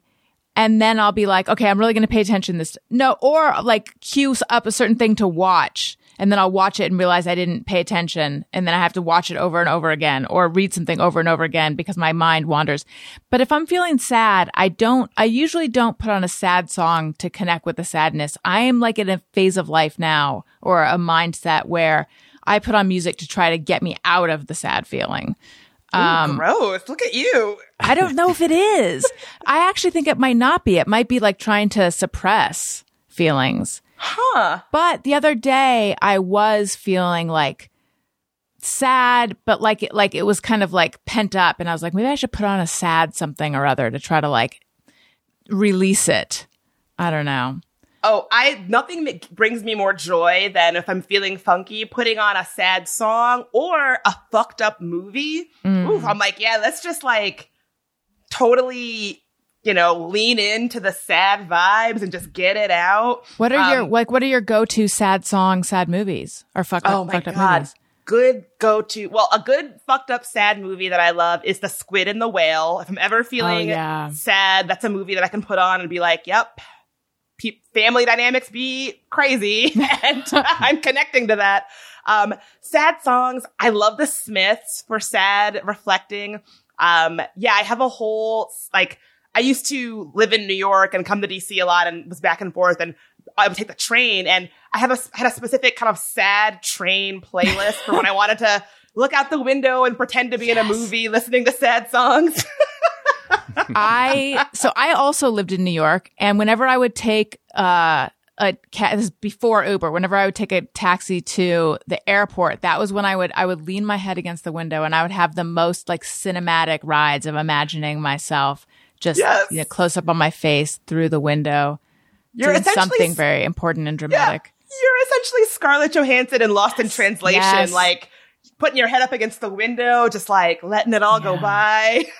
and then I'll be like, okay, I'm really going to pay attention to this. No, or like cue up a certain thing to watch. And then I'll watch it and realize I didn't pay attention. And then I have to watch it over and over again or read something over and over again because my mind wanders. But if I'm feeling sad, I don't, I usually don't put on a sad song to connect with the sadness. I am like in a phase of life now or a mindset where I put on music to try to get me out of the sad feeling. Ooh, um, gross. Look at you. I don't know if it is. I actually think it might not be. It might be like trying to suppress feelings. Huh. But the other day I was feeling like sad, but like it, like it was kind of like pent up and I was like, maybe I should put on a sad something or other to try to like release it. I don't know. Oh, I nothing brings me more joy than if I'm feeling funky, putting on a sad song or a fucked up movie. Mm. Oof, I'm like, yeah, let's just like totally, you know, lean into the sad vibes and just get it out. What are your Um, like what are your go-to sad songs, sad movies or fucked Oh up my fucked up god. movies? Good go to well, a good fucked up sad movie that I love is The Squid and the Whale. If I'm ever feeling Oh, yeah. sad, that's a movie that I can put on and be like, "Yep, pe- family dynamics be crazy," and I'm connecting to that. Um, sad songs. I love the Smiths for sad reflecting. Um, yeah, I have a whole like. I used to live in New York and come to DC a lot and was back and forth and I would take the train and I have a had a specific kind of sad train playlist for when I wanted to look out the window and pretend to be in a movie listening to sad songs. I so I also lived in New York, and whenever I would take uh, a this is before Uber, whenever I would take a taxi to the airport, that was when I would I would lean my head against the window, and I would have the most like cinematic rides of imagining myself just Yes. you know, close up on my face through the window, You're doing something very important and dramatic. You're essentially Scarlett Johansson in Lost in Translation, Yes. like putting your head up against the window, just like letting it all go by.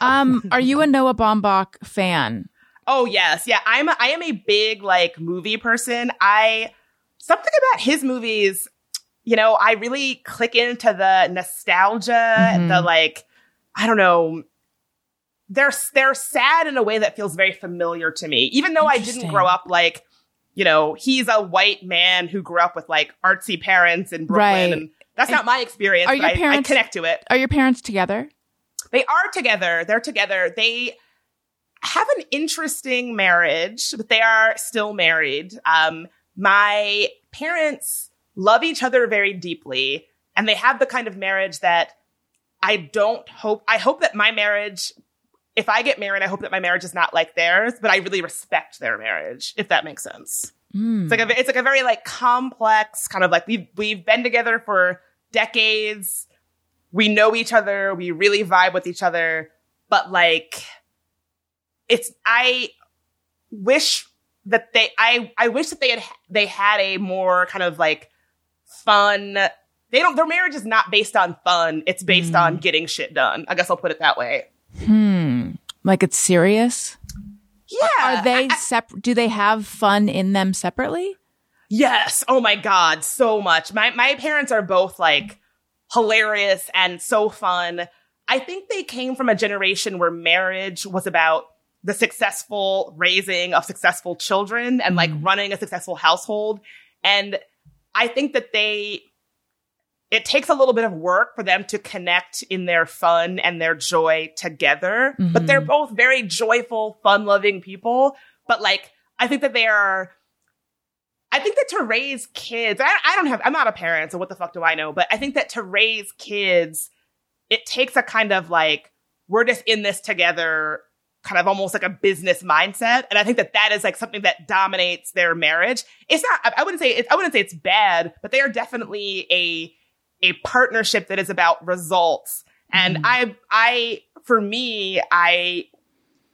Um, are you a Noah Baumbach fan? Oh yes, yeah. I'm a, I am a big like movie person. I something about his movies, you know, I really click into the nostalgia, Mhm. the like I don't know. They're they're sad in a way that feels very familiar to me. Even though I didn't grow up like, you know, he's a white man who grew up with like artsy parents in Brooklyn Right. and that's And not my experience, are but your I, I parents- connect to it. Are your parents together? They are together. They're together. They have an interesting marriage, but they are still married. Um, my parents love each other very deeply, and they have the kind of marriage that I don't hope. I hope that my marriage, if I get married, I hope that my marriage is not like theirs, but I really respect their marriage, if that makes sense. Mm. It's like a, it's like a very like complex kind of like we've we've been together for decades. We know each other. We really vibe with each other. But like, it's I wish that they I I wish that they had they had a more kind of like fun. They don't. Their marriage is not based on fun. It's based Mm. on getting shit done. I guess I'll put it that way. Hmm. Like it's serious? Yeah. Are they I- sep- do they have fun in them separately? Yes. Oh my God. So much. My, my parents are both like hilarious and so fun. I think they came from a generation where marriage was about the successful raising of successful children and like mm-hmm. running a successful household. And I think that they, it takes a little bit of work for them to connect in their fun and their joy together, but they're Mhm. both very joyful, fun loving people. But like, I think that they are, I think that to raise kids, I, I don't have, I'm not a parent, so what the fuck do I know? But I think that to raise kids, it takes a kind of like, we're just in this together, kind of almost like a business mindset. And I think that that is like something that dominates their marriage. It's not, I- I wouldn't say, it, I wouldn't say it's bad, but they are definitely a, a partnership that is about results. And Mhm. I, I, for me, I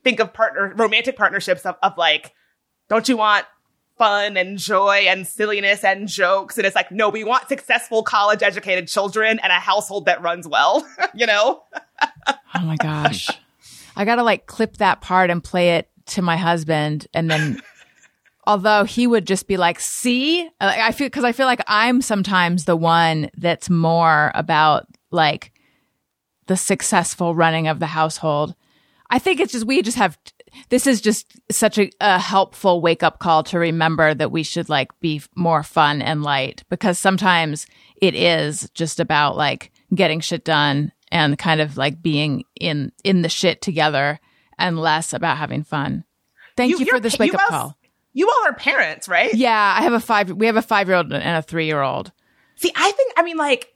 think of partner, romantic partnerships of, of like, don't you want fun and joy and silliness and jokes? And it's like, no, we want successful college educated children and a household that runs well, you know? Oh my gosh. I got to like clip that part and play it to my husband and then although he would just be like, "See?" I feel cuz I feel like I'm sometimes the one that's more about like the successful running of the household. I think it's just we just have this is just such a, a helpful wake up call to remember that we should like be more fun and light because sometimes it is just about like getting shit done and kind of like being in in the shit together and less about having fun. Thank you, for you're- this wake up call. You all are parents, right? Yeah, I have a five. We have a five year old and a three year old. See, I think, I mean, like,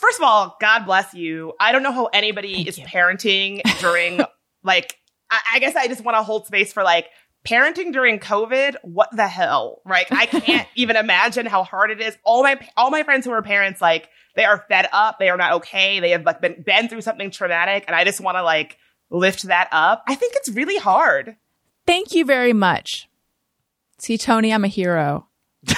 first of all, God bless you. I don't know how anybody Thank is you. parenting during, like, I, I guess I just want to hold space for like parenting during COVID, what the hell? Right? I can't even imagine how hard it is. All my all my friends who are parents, like, they are fed up. They are not okay. They have like been been through something traumatic, and I just want to like lift that up. I think it's really hard. Thank you very much. See, Tony, I'm a hero.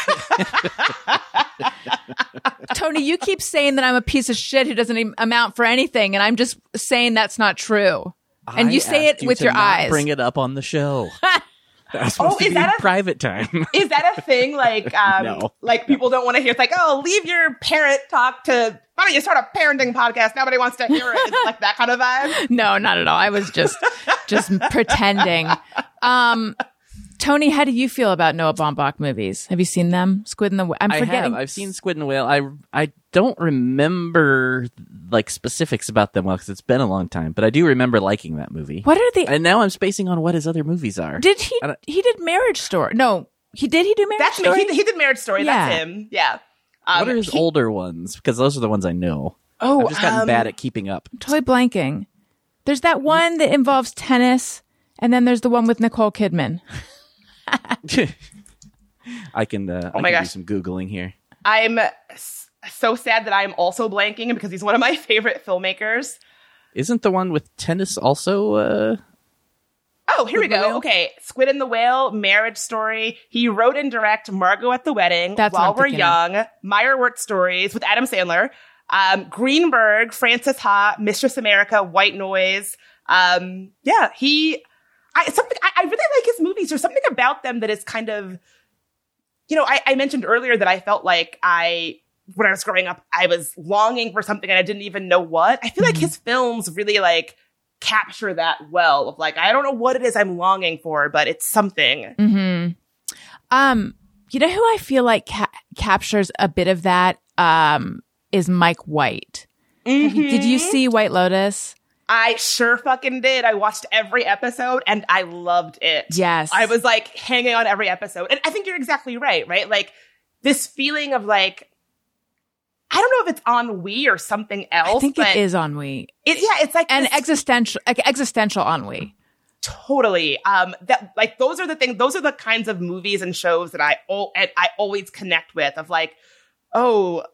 Tony, you keep saying that I'm a piece of shit who doesn't amount for anything, and I'm just saying that's not true. And I you say asked it with to your not eyes. Bring it up on the show. That's supposed Oh, to is be that a- private time. Is that a thing? Like, um, No. like people don't want to hear. It's like, oh, leave your parent talk to. Why don't you start a parenting podcast? Nobody wants to hear it. It's like that kind of vibe. No, not at all. I was just just pretending. Um, Tony, how do you feel about Noah Baumbach movies? Have you seen them? Squid and the Wh- I'm I forgetting. have. I've seen Squid and Whale. I I don't remember like specifics about them well because it's been a long time, but I do remember liking that movie. what are they? And now I'm spacing on what his other movies are. did he? He did Marriage Story. No, he did. He do Marriage That's me. Story. He, he did Marriage Story. That's him. Yeah. Um, what are his he- older ones? Because those are the ones I know. Oh, I've just gotten um, bad at keeping up. totally blanking. There's that one that involves tennis, and then there's the one with Nicole Kidman. I can. Uh, Oh I my can gosh. do some googling here. I'm so sad that I'm also blanking because he's one of my favorite filmmakers. Isn't the one with tennis also? Uh, Oh, here we Squid and the go. Whale? Okay, Squid and the Whale, Marriage Story. He wrote and direct Margot at the Wedding, That's what While We're thinking of. Young, Meyerowitz Stories with Adam Sandler, um, Greenberg, Frances Ha, Mistress America, White Noise. Um, yeah, he, I something I, I really like his movies. There's something about them that is kind of, you know, I, I mentioned earlier that I felt like I. When I was growing up, I was longing for something and I didn't even know what. I feel like Mhm. his films really like capture that well of like I don't know what it is I'm longing for, but it's something. Mm-hmm. Um, you know who I feel like ca- captures a bit of that um, is Mike White. You- Did you Mhm. see White Lotus? I sure fucking did. I watched every episode and I loved it. Yes. I was like hanging on every episode. And I think you're exactly right, right? Like this feeling of like I don't know if it's ennui or something else. I think it is ennui It, yeah, it's like an this- existential, like existential ennui. totally um that like those are the things those are the kinds of movies and shows that i all and i always connect with of like oh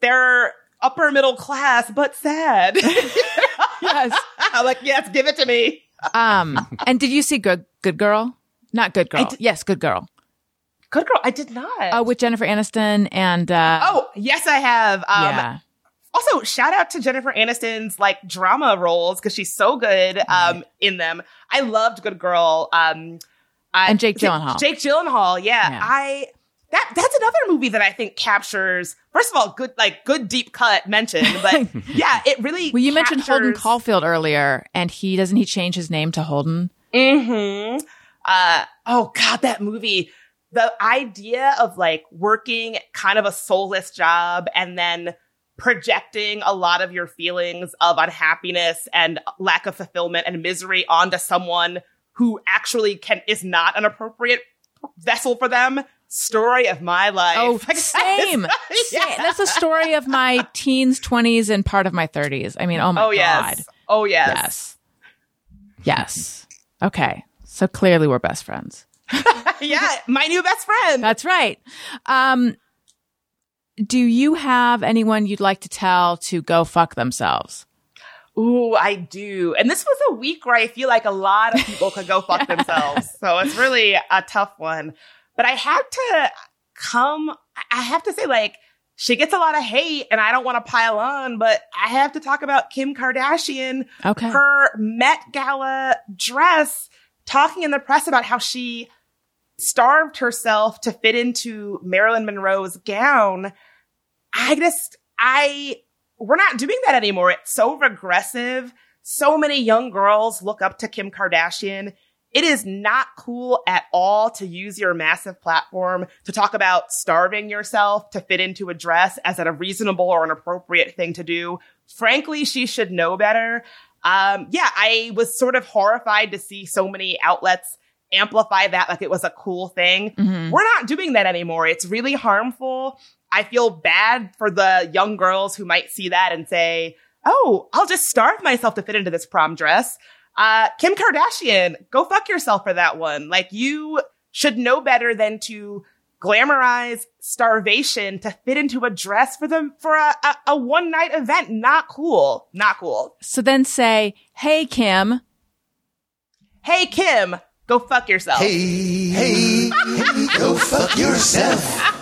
they're upper middle class but sad Yes. i'm like yes give it to me Um, and did you see Good Good Girl? Not Good Girl. did- yes, Good Girl. good girl i did not Uh, with Jennifer Aniston and uh, oh yes i have um yeah, also shout out to jennifer aniston's like drama roles because she's so good um in them i loved good girl um I- And Jake Gyllenhaal. jake gyllenhaal yeah, Yeah. i that that's another movie that i think captures first of all good like good deep cut mention but yeah it really well, you mentioned Holden Caulfield earlier, and he doesn't he change his name to Holden? hmm Uh, oh God, that movie. The idea of like working kind of a soulless job and then projecting a lot of your feelings of unhappiness and lack of fulfillment and misery onto someone who actually can is not an appropriate vessel for them. Story of my life. Oh, same. Yeah. That's the story of my teens, twenties, and part of my thirties. I mean, oh my oh god. yes. Oh yes. Yes. Yes. Okay. So clearly we're best friends. yeah. My new best friend. That's right. Um, do you have anyone you'd like to tell to go fuck themselves? Ooh, I do. And this was a week where I feel like a lot of people could go fuck themselves. So it's really a tough one. But I had to come, I have to say, like, she gets a lot of hate and I don't want to pile on, but I have to talk about Kim Kardashian, Okay. her Met Gala dress, talking in the press about how she starved herself to fit into Marilyn Monroe's gown. I just, I, we're not doing that anymore. It's so regressive. So many young girls look up to Kim Kardashian. It is not cool at all to use your massive platform to talk about starving yourself to fit into a dress as a reasonable or an appropriate thing to do. Frankly, she should know better. Um, yeah, I was sort of horrified to see so many outlets amplify that like it was a cool thing. Mhm. We're not doing that anymore. It's really harmful. I feel bad for the young girls who might see that and say, Oh, I'll just starve myself to fit into this prom dress. Uh, Kim Kardashian, go fuck yourself for that one. Like you should know better than to glamorize starvation to fit into a dress for them for a, a, a one night event. Not cool. Not cool. So then say, "Hey Kim, Hey Kim, go fuck yourself. Hey, hey, hey, go fuck yourself.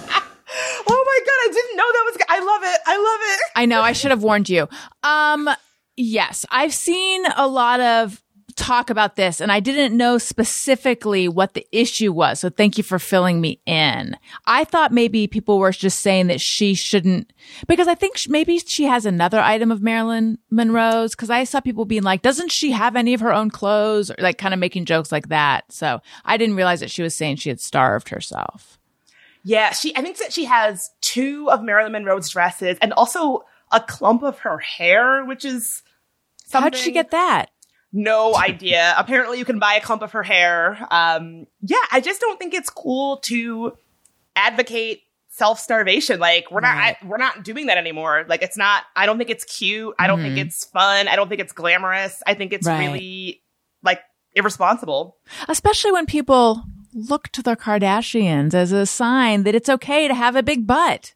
Oh my god, I didn't know that was. I love it. I love it. I know I should have warned you." Um yes, I've seen a lot of talk about this and I didn't know specifically what the issue was. So thank you for filling me in. I thought maybe people were just saying that she shouldn't because I think maybe she has another item of Marilyn Monroe's cuz I saw people being like doesn't she have any of her own clothes or like kind of making jokes like that. So I didn't realize that she was saying she had starved herself. Yeah, she. I think that she has two of Marilyn Monroe's dresses and also a clump of her hair, which is. How did she get that? No idea. Apparently, you can buy a clump of her hair. Um, yeah, I just don't think it's cool to advocate self starvation. Like we're not, Right. I, we're not doing that anymore. Like it's not. I don't think it's cute. I don't think Mhm. it's fun. I don't think it's glamorous. I think it's Right. really like irresponsible. Especially when people look to the Kardashians as a sign that it's okay to have a big butt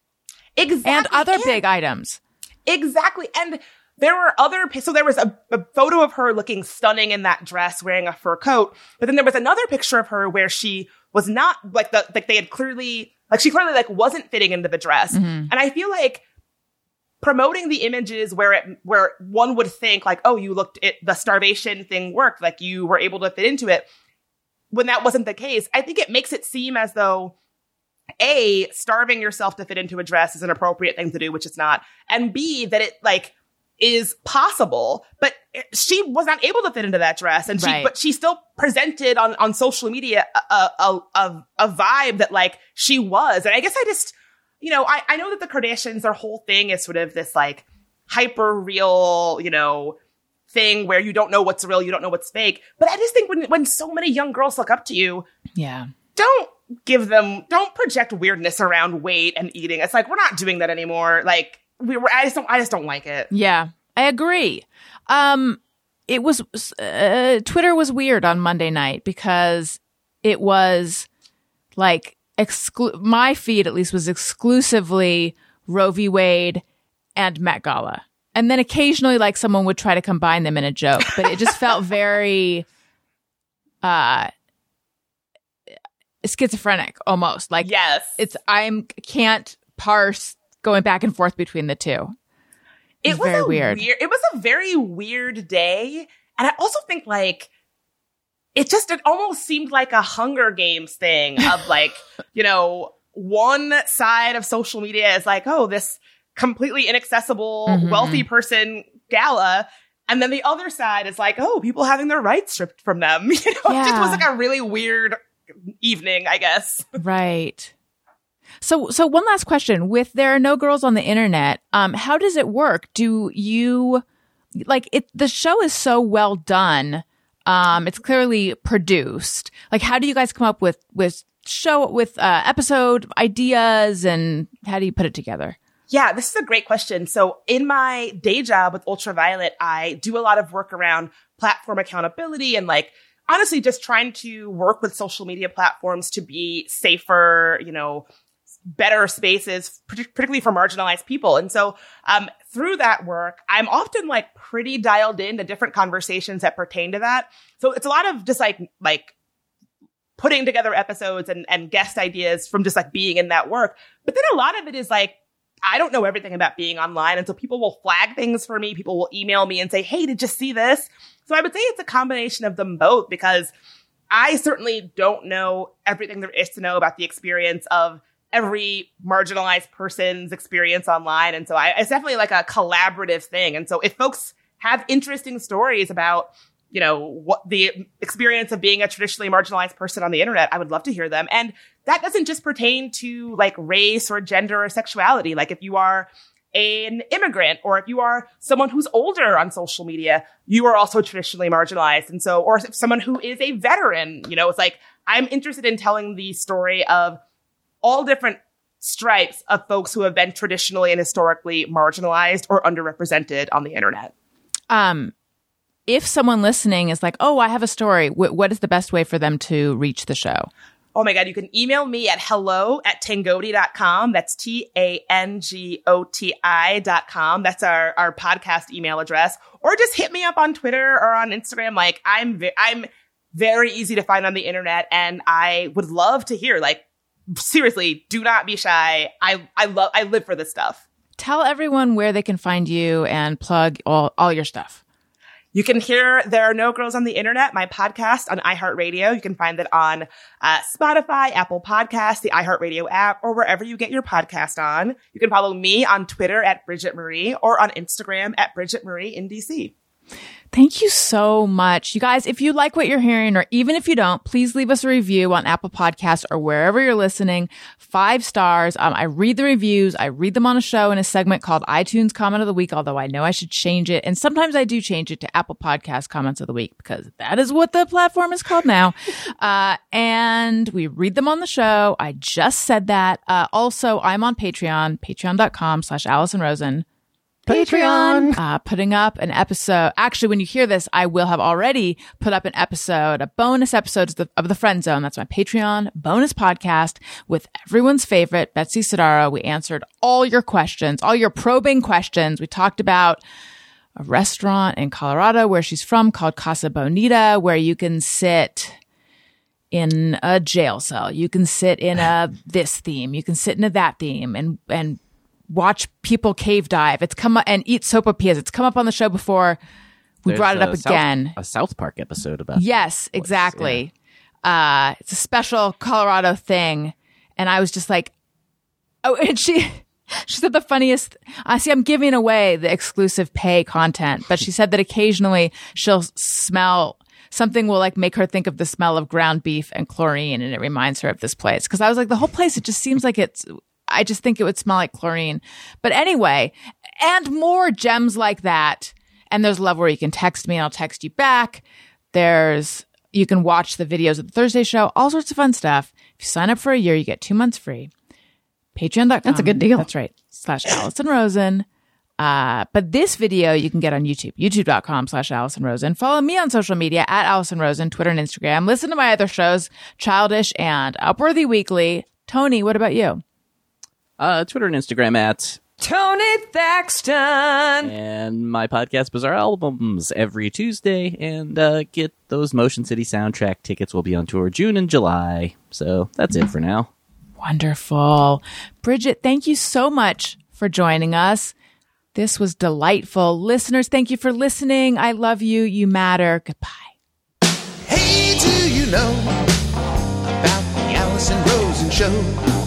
Exactly. and other big items. Exactly. And there were other, so there was a, a photo of her looking stunning in that dress wearing a fur coat. But then there was another picture of her where she was not like the, like they had clearly, like she clearly like wasn't fitting into the dress. Mhm. And I feel like promoting the images where it, where one would think like, oh, you looked it, the starvation thing worked, like you were able to fit into it. When that wasn't the case, I think it makes it seem as though a starving yourself to fit into a dress is an appropriate thing to do, which it's not, and b that it like is possible, but she was not able to fit into that dress, and she Right. but she still presented on on social media a a, a a vibe that like she was, and I guess I just you know I I know that the Kardashians their whole thing is sort of this like hyper real you know thing where you don't know what's real, you don't know what's fake, but I just think when when so many young girls look up to you, Yeah. don't give them don't project weirdness around weight and eating. It's like we're not doing that anymore. Like we were I just don't I just don't like it. Yeah. I agree. Um, it was, uh, Twitter was weird on Monday night because it was like, exclu- my feed at least was exclusively Roe v. Wade and Met Gala. And then occasionally, like, someone would try to combine them in a joke, but it just felt very, uh, schizophrenic almost. Like, Yes. it's, I'm, can't parse going back and forth between the two. it was was very a weird. It was a very weird day. And I also think like it just it almost seemed like a Hunger Games thing of like, you know, one side of social media is like, oh, this completely inaccessible, Mhm. wealthy person gala. And then the other side is like, oh, people having their rights stripped from them. You know, it just was like a really weird evening, I guess. Right. So, so one last question: With there are no girls on the internet, um, how does it work? Do you like it? The show is so well done. Um, it's clearly produced. Like, how do you guys come up with with show with uh, episode ideas, and how do you put it together? Yeah, this is a great question. So, in my day job with Ultraviolet, I do a lot of work around platform accountability and like honestly just trying to work with social media platforms to be safer, you know, better spaces, particularly for marginalized people. And so, um, through that work, I'm often like pretty dialed in to different conversations that pertain to that. So it's a lot of just like, like putting together episodes and, and guest ideas from just like being in that work. But then a lot of it is like, I don't know everything about being online. And so people will flag things for me. People will email me and say, Hey, did you see this? So I would say it's a combination of them both because I certainly don't know everything there is to know about the experience of every marginalized person's experience online. And so I, it's definitely like a collaborative thing. And so if folks have interesting stories about, you know, what the experience of being a traditionally marginalized person on the internet, I would love to hear them. And that doesn't just pertain to like race or gender or sexuality. Like if you are an immigrant or if you are someone who's older on social media, you are also traditionally marginalized. And so, or if someone who is a veteran, you know, it's like, I'm interested in telling the story of all different stripes of folks who have been traditionally and historically marginalized or underrepresented on the internet. Um, if someone listening is like, oh, I have a story, wh- what is the best way for them to reach the show? Oh my God, you can email me at hello at tangoti.com. That's T A N G O T I.com. That's our, our podcast email address. Or just hit me up on Twitter or on Instagram. Like I'm, ve- I'm very easy to find on the internet and I would love to hear, like, seriously, do not be shy. I, I love, I live for this stuff. Tell everyone where they can find you and plug all, all your stuff. You can hear There Are No Girls on the Internet, my podcast on iHeartRadio. You can find it on uh, Spotify, Apple Podcasts, the iHeartRadio app, or wherever you get your podcast on. You can follow me on Twitter at Bridget Marie or on Instagram at Bridget Marie in DC. Thank you so much. You guys, if you like what you're hearing, or even if you don't, please leave us a review on Apple Podcasts or wherever you're listening. Five stars. Um, I read the reviews. I read them on a show in a segment called iTunes Comment of the Week, although I know I should change it. And sometimes I do change it to Apple Podcast Comments of the Week because that is what the platform is called now. uh, and we read them on the show. I just said that. Uh, also, I'm on Patreon, patreon.com slash Allison Rosen. Patreon. uh, putting up an episode. Actually, when you hear this, I will have already put up an episode, a bonus episode of the, of the Friend Zone. That's my Patreon bonus podcast with everyone's favorite, Betsy Sodaro. We answered all your questions, all your probing questions. We talked about a restaurant in Colorado where she's from called Casa Bonita, where you can sit in a jail cell. You can sit in a this theme. You can sit in a that theme and, and watch people cave dive. It's come up and eat sopapillas. It's come up on the show before. We There's brought it up South- again. a South Park episode about Yes, exactly. Uh, it's a special Colorado thing. And I was just like, oh, and she, she said the funniest, I see, I'm giving away the exclusive pay content, but she said that occasionally she'll smell something will like make her think of the smell of ground beef and chlorine. And it reminds her of this place. Cause I was like, the whole place, it just seems like it's, I just think it would smell like chlorine. But anyway, and more gems like that. And there's a level where you can text me and I'll text you back. There's, you can watch the videos of the Thursday show, all sorts of fun stuff. If you sign up for a year, you get two months free. Patreon.com. That's a good deal. That's right. Slash Allison Rosen. Uh, but this video you can get on YouTube, youtube.com slash Allison Rosen. Follow me on social media at Allison Rosen, Twitter and Instagram. Listen to my other shows, Childish and Upworthy Weekly. Tony, what about you? Uh, Twitter and Instagram at Tony Thaxton. and my podcast Bizarre Albums every Tuesday. And uh, get those Motion City soundtrack tickets. will be on tour June and July. So that's it for now. Wonderful. Bridget, thank you so much for joining us. This was delightful. Listeners, thank you for listening. I love you. You matter. Goodbye. Hey, do you know about the Allison Rosen show?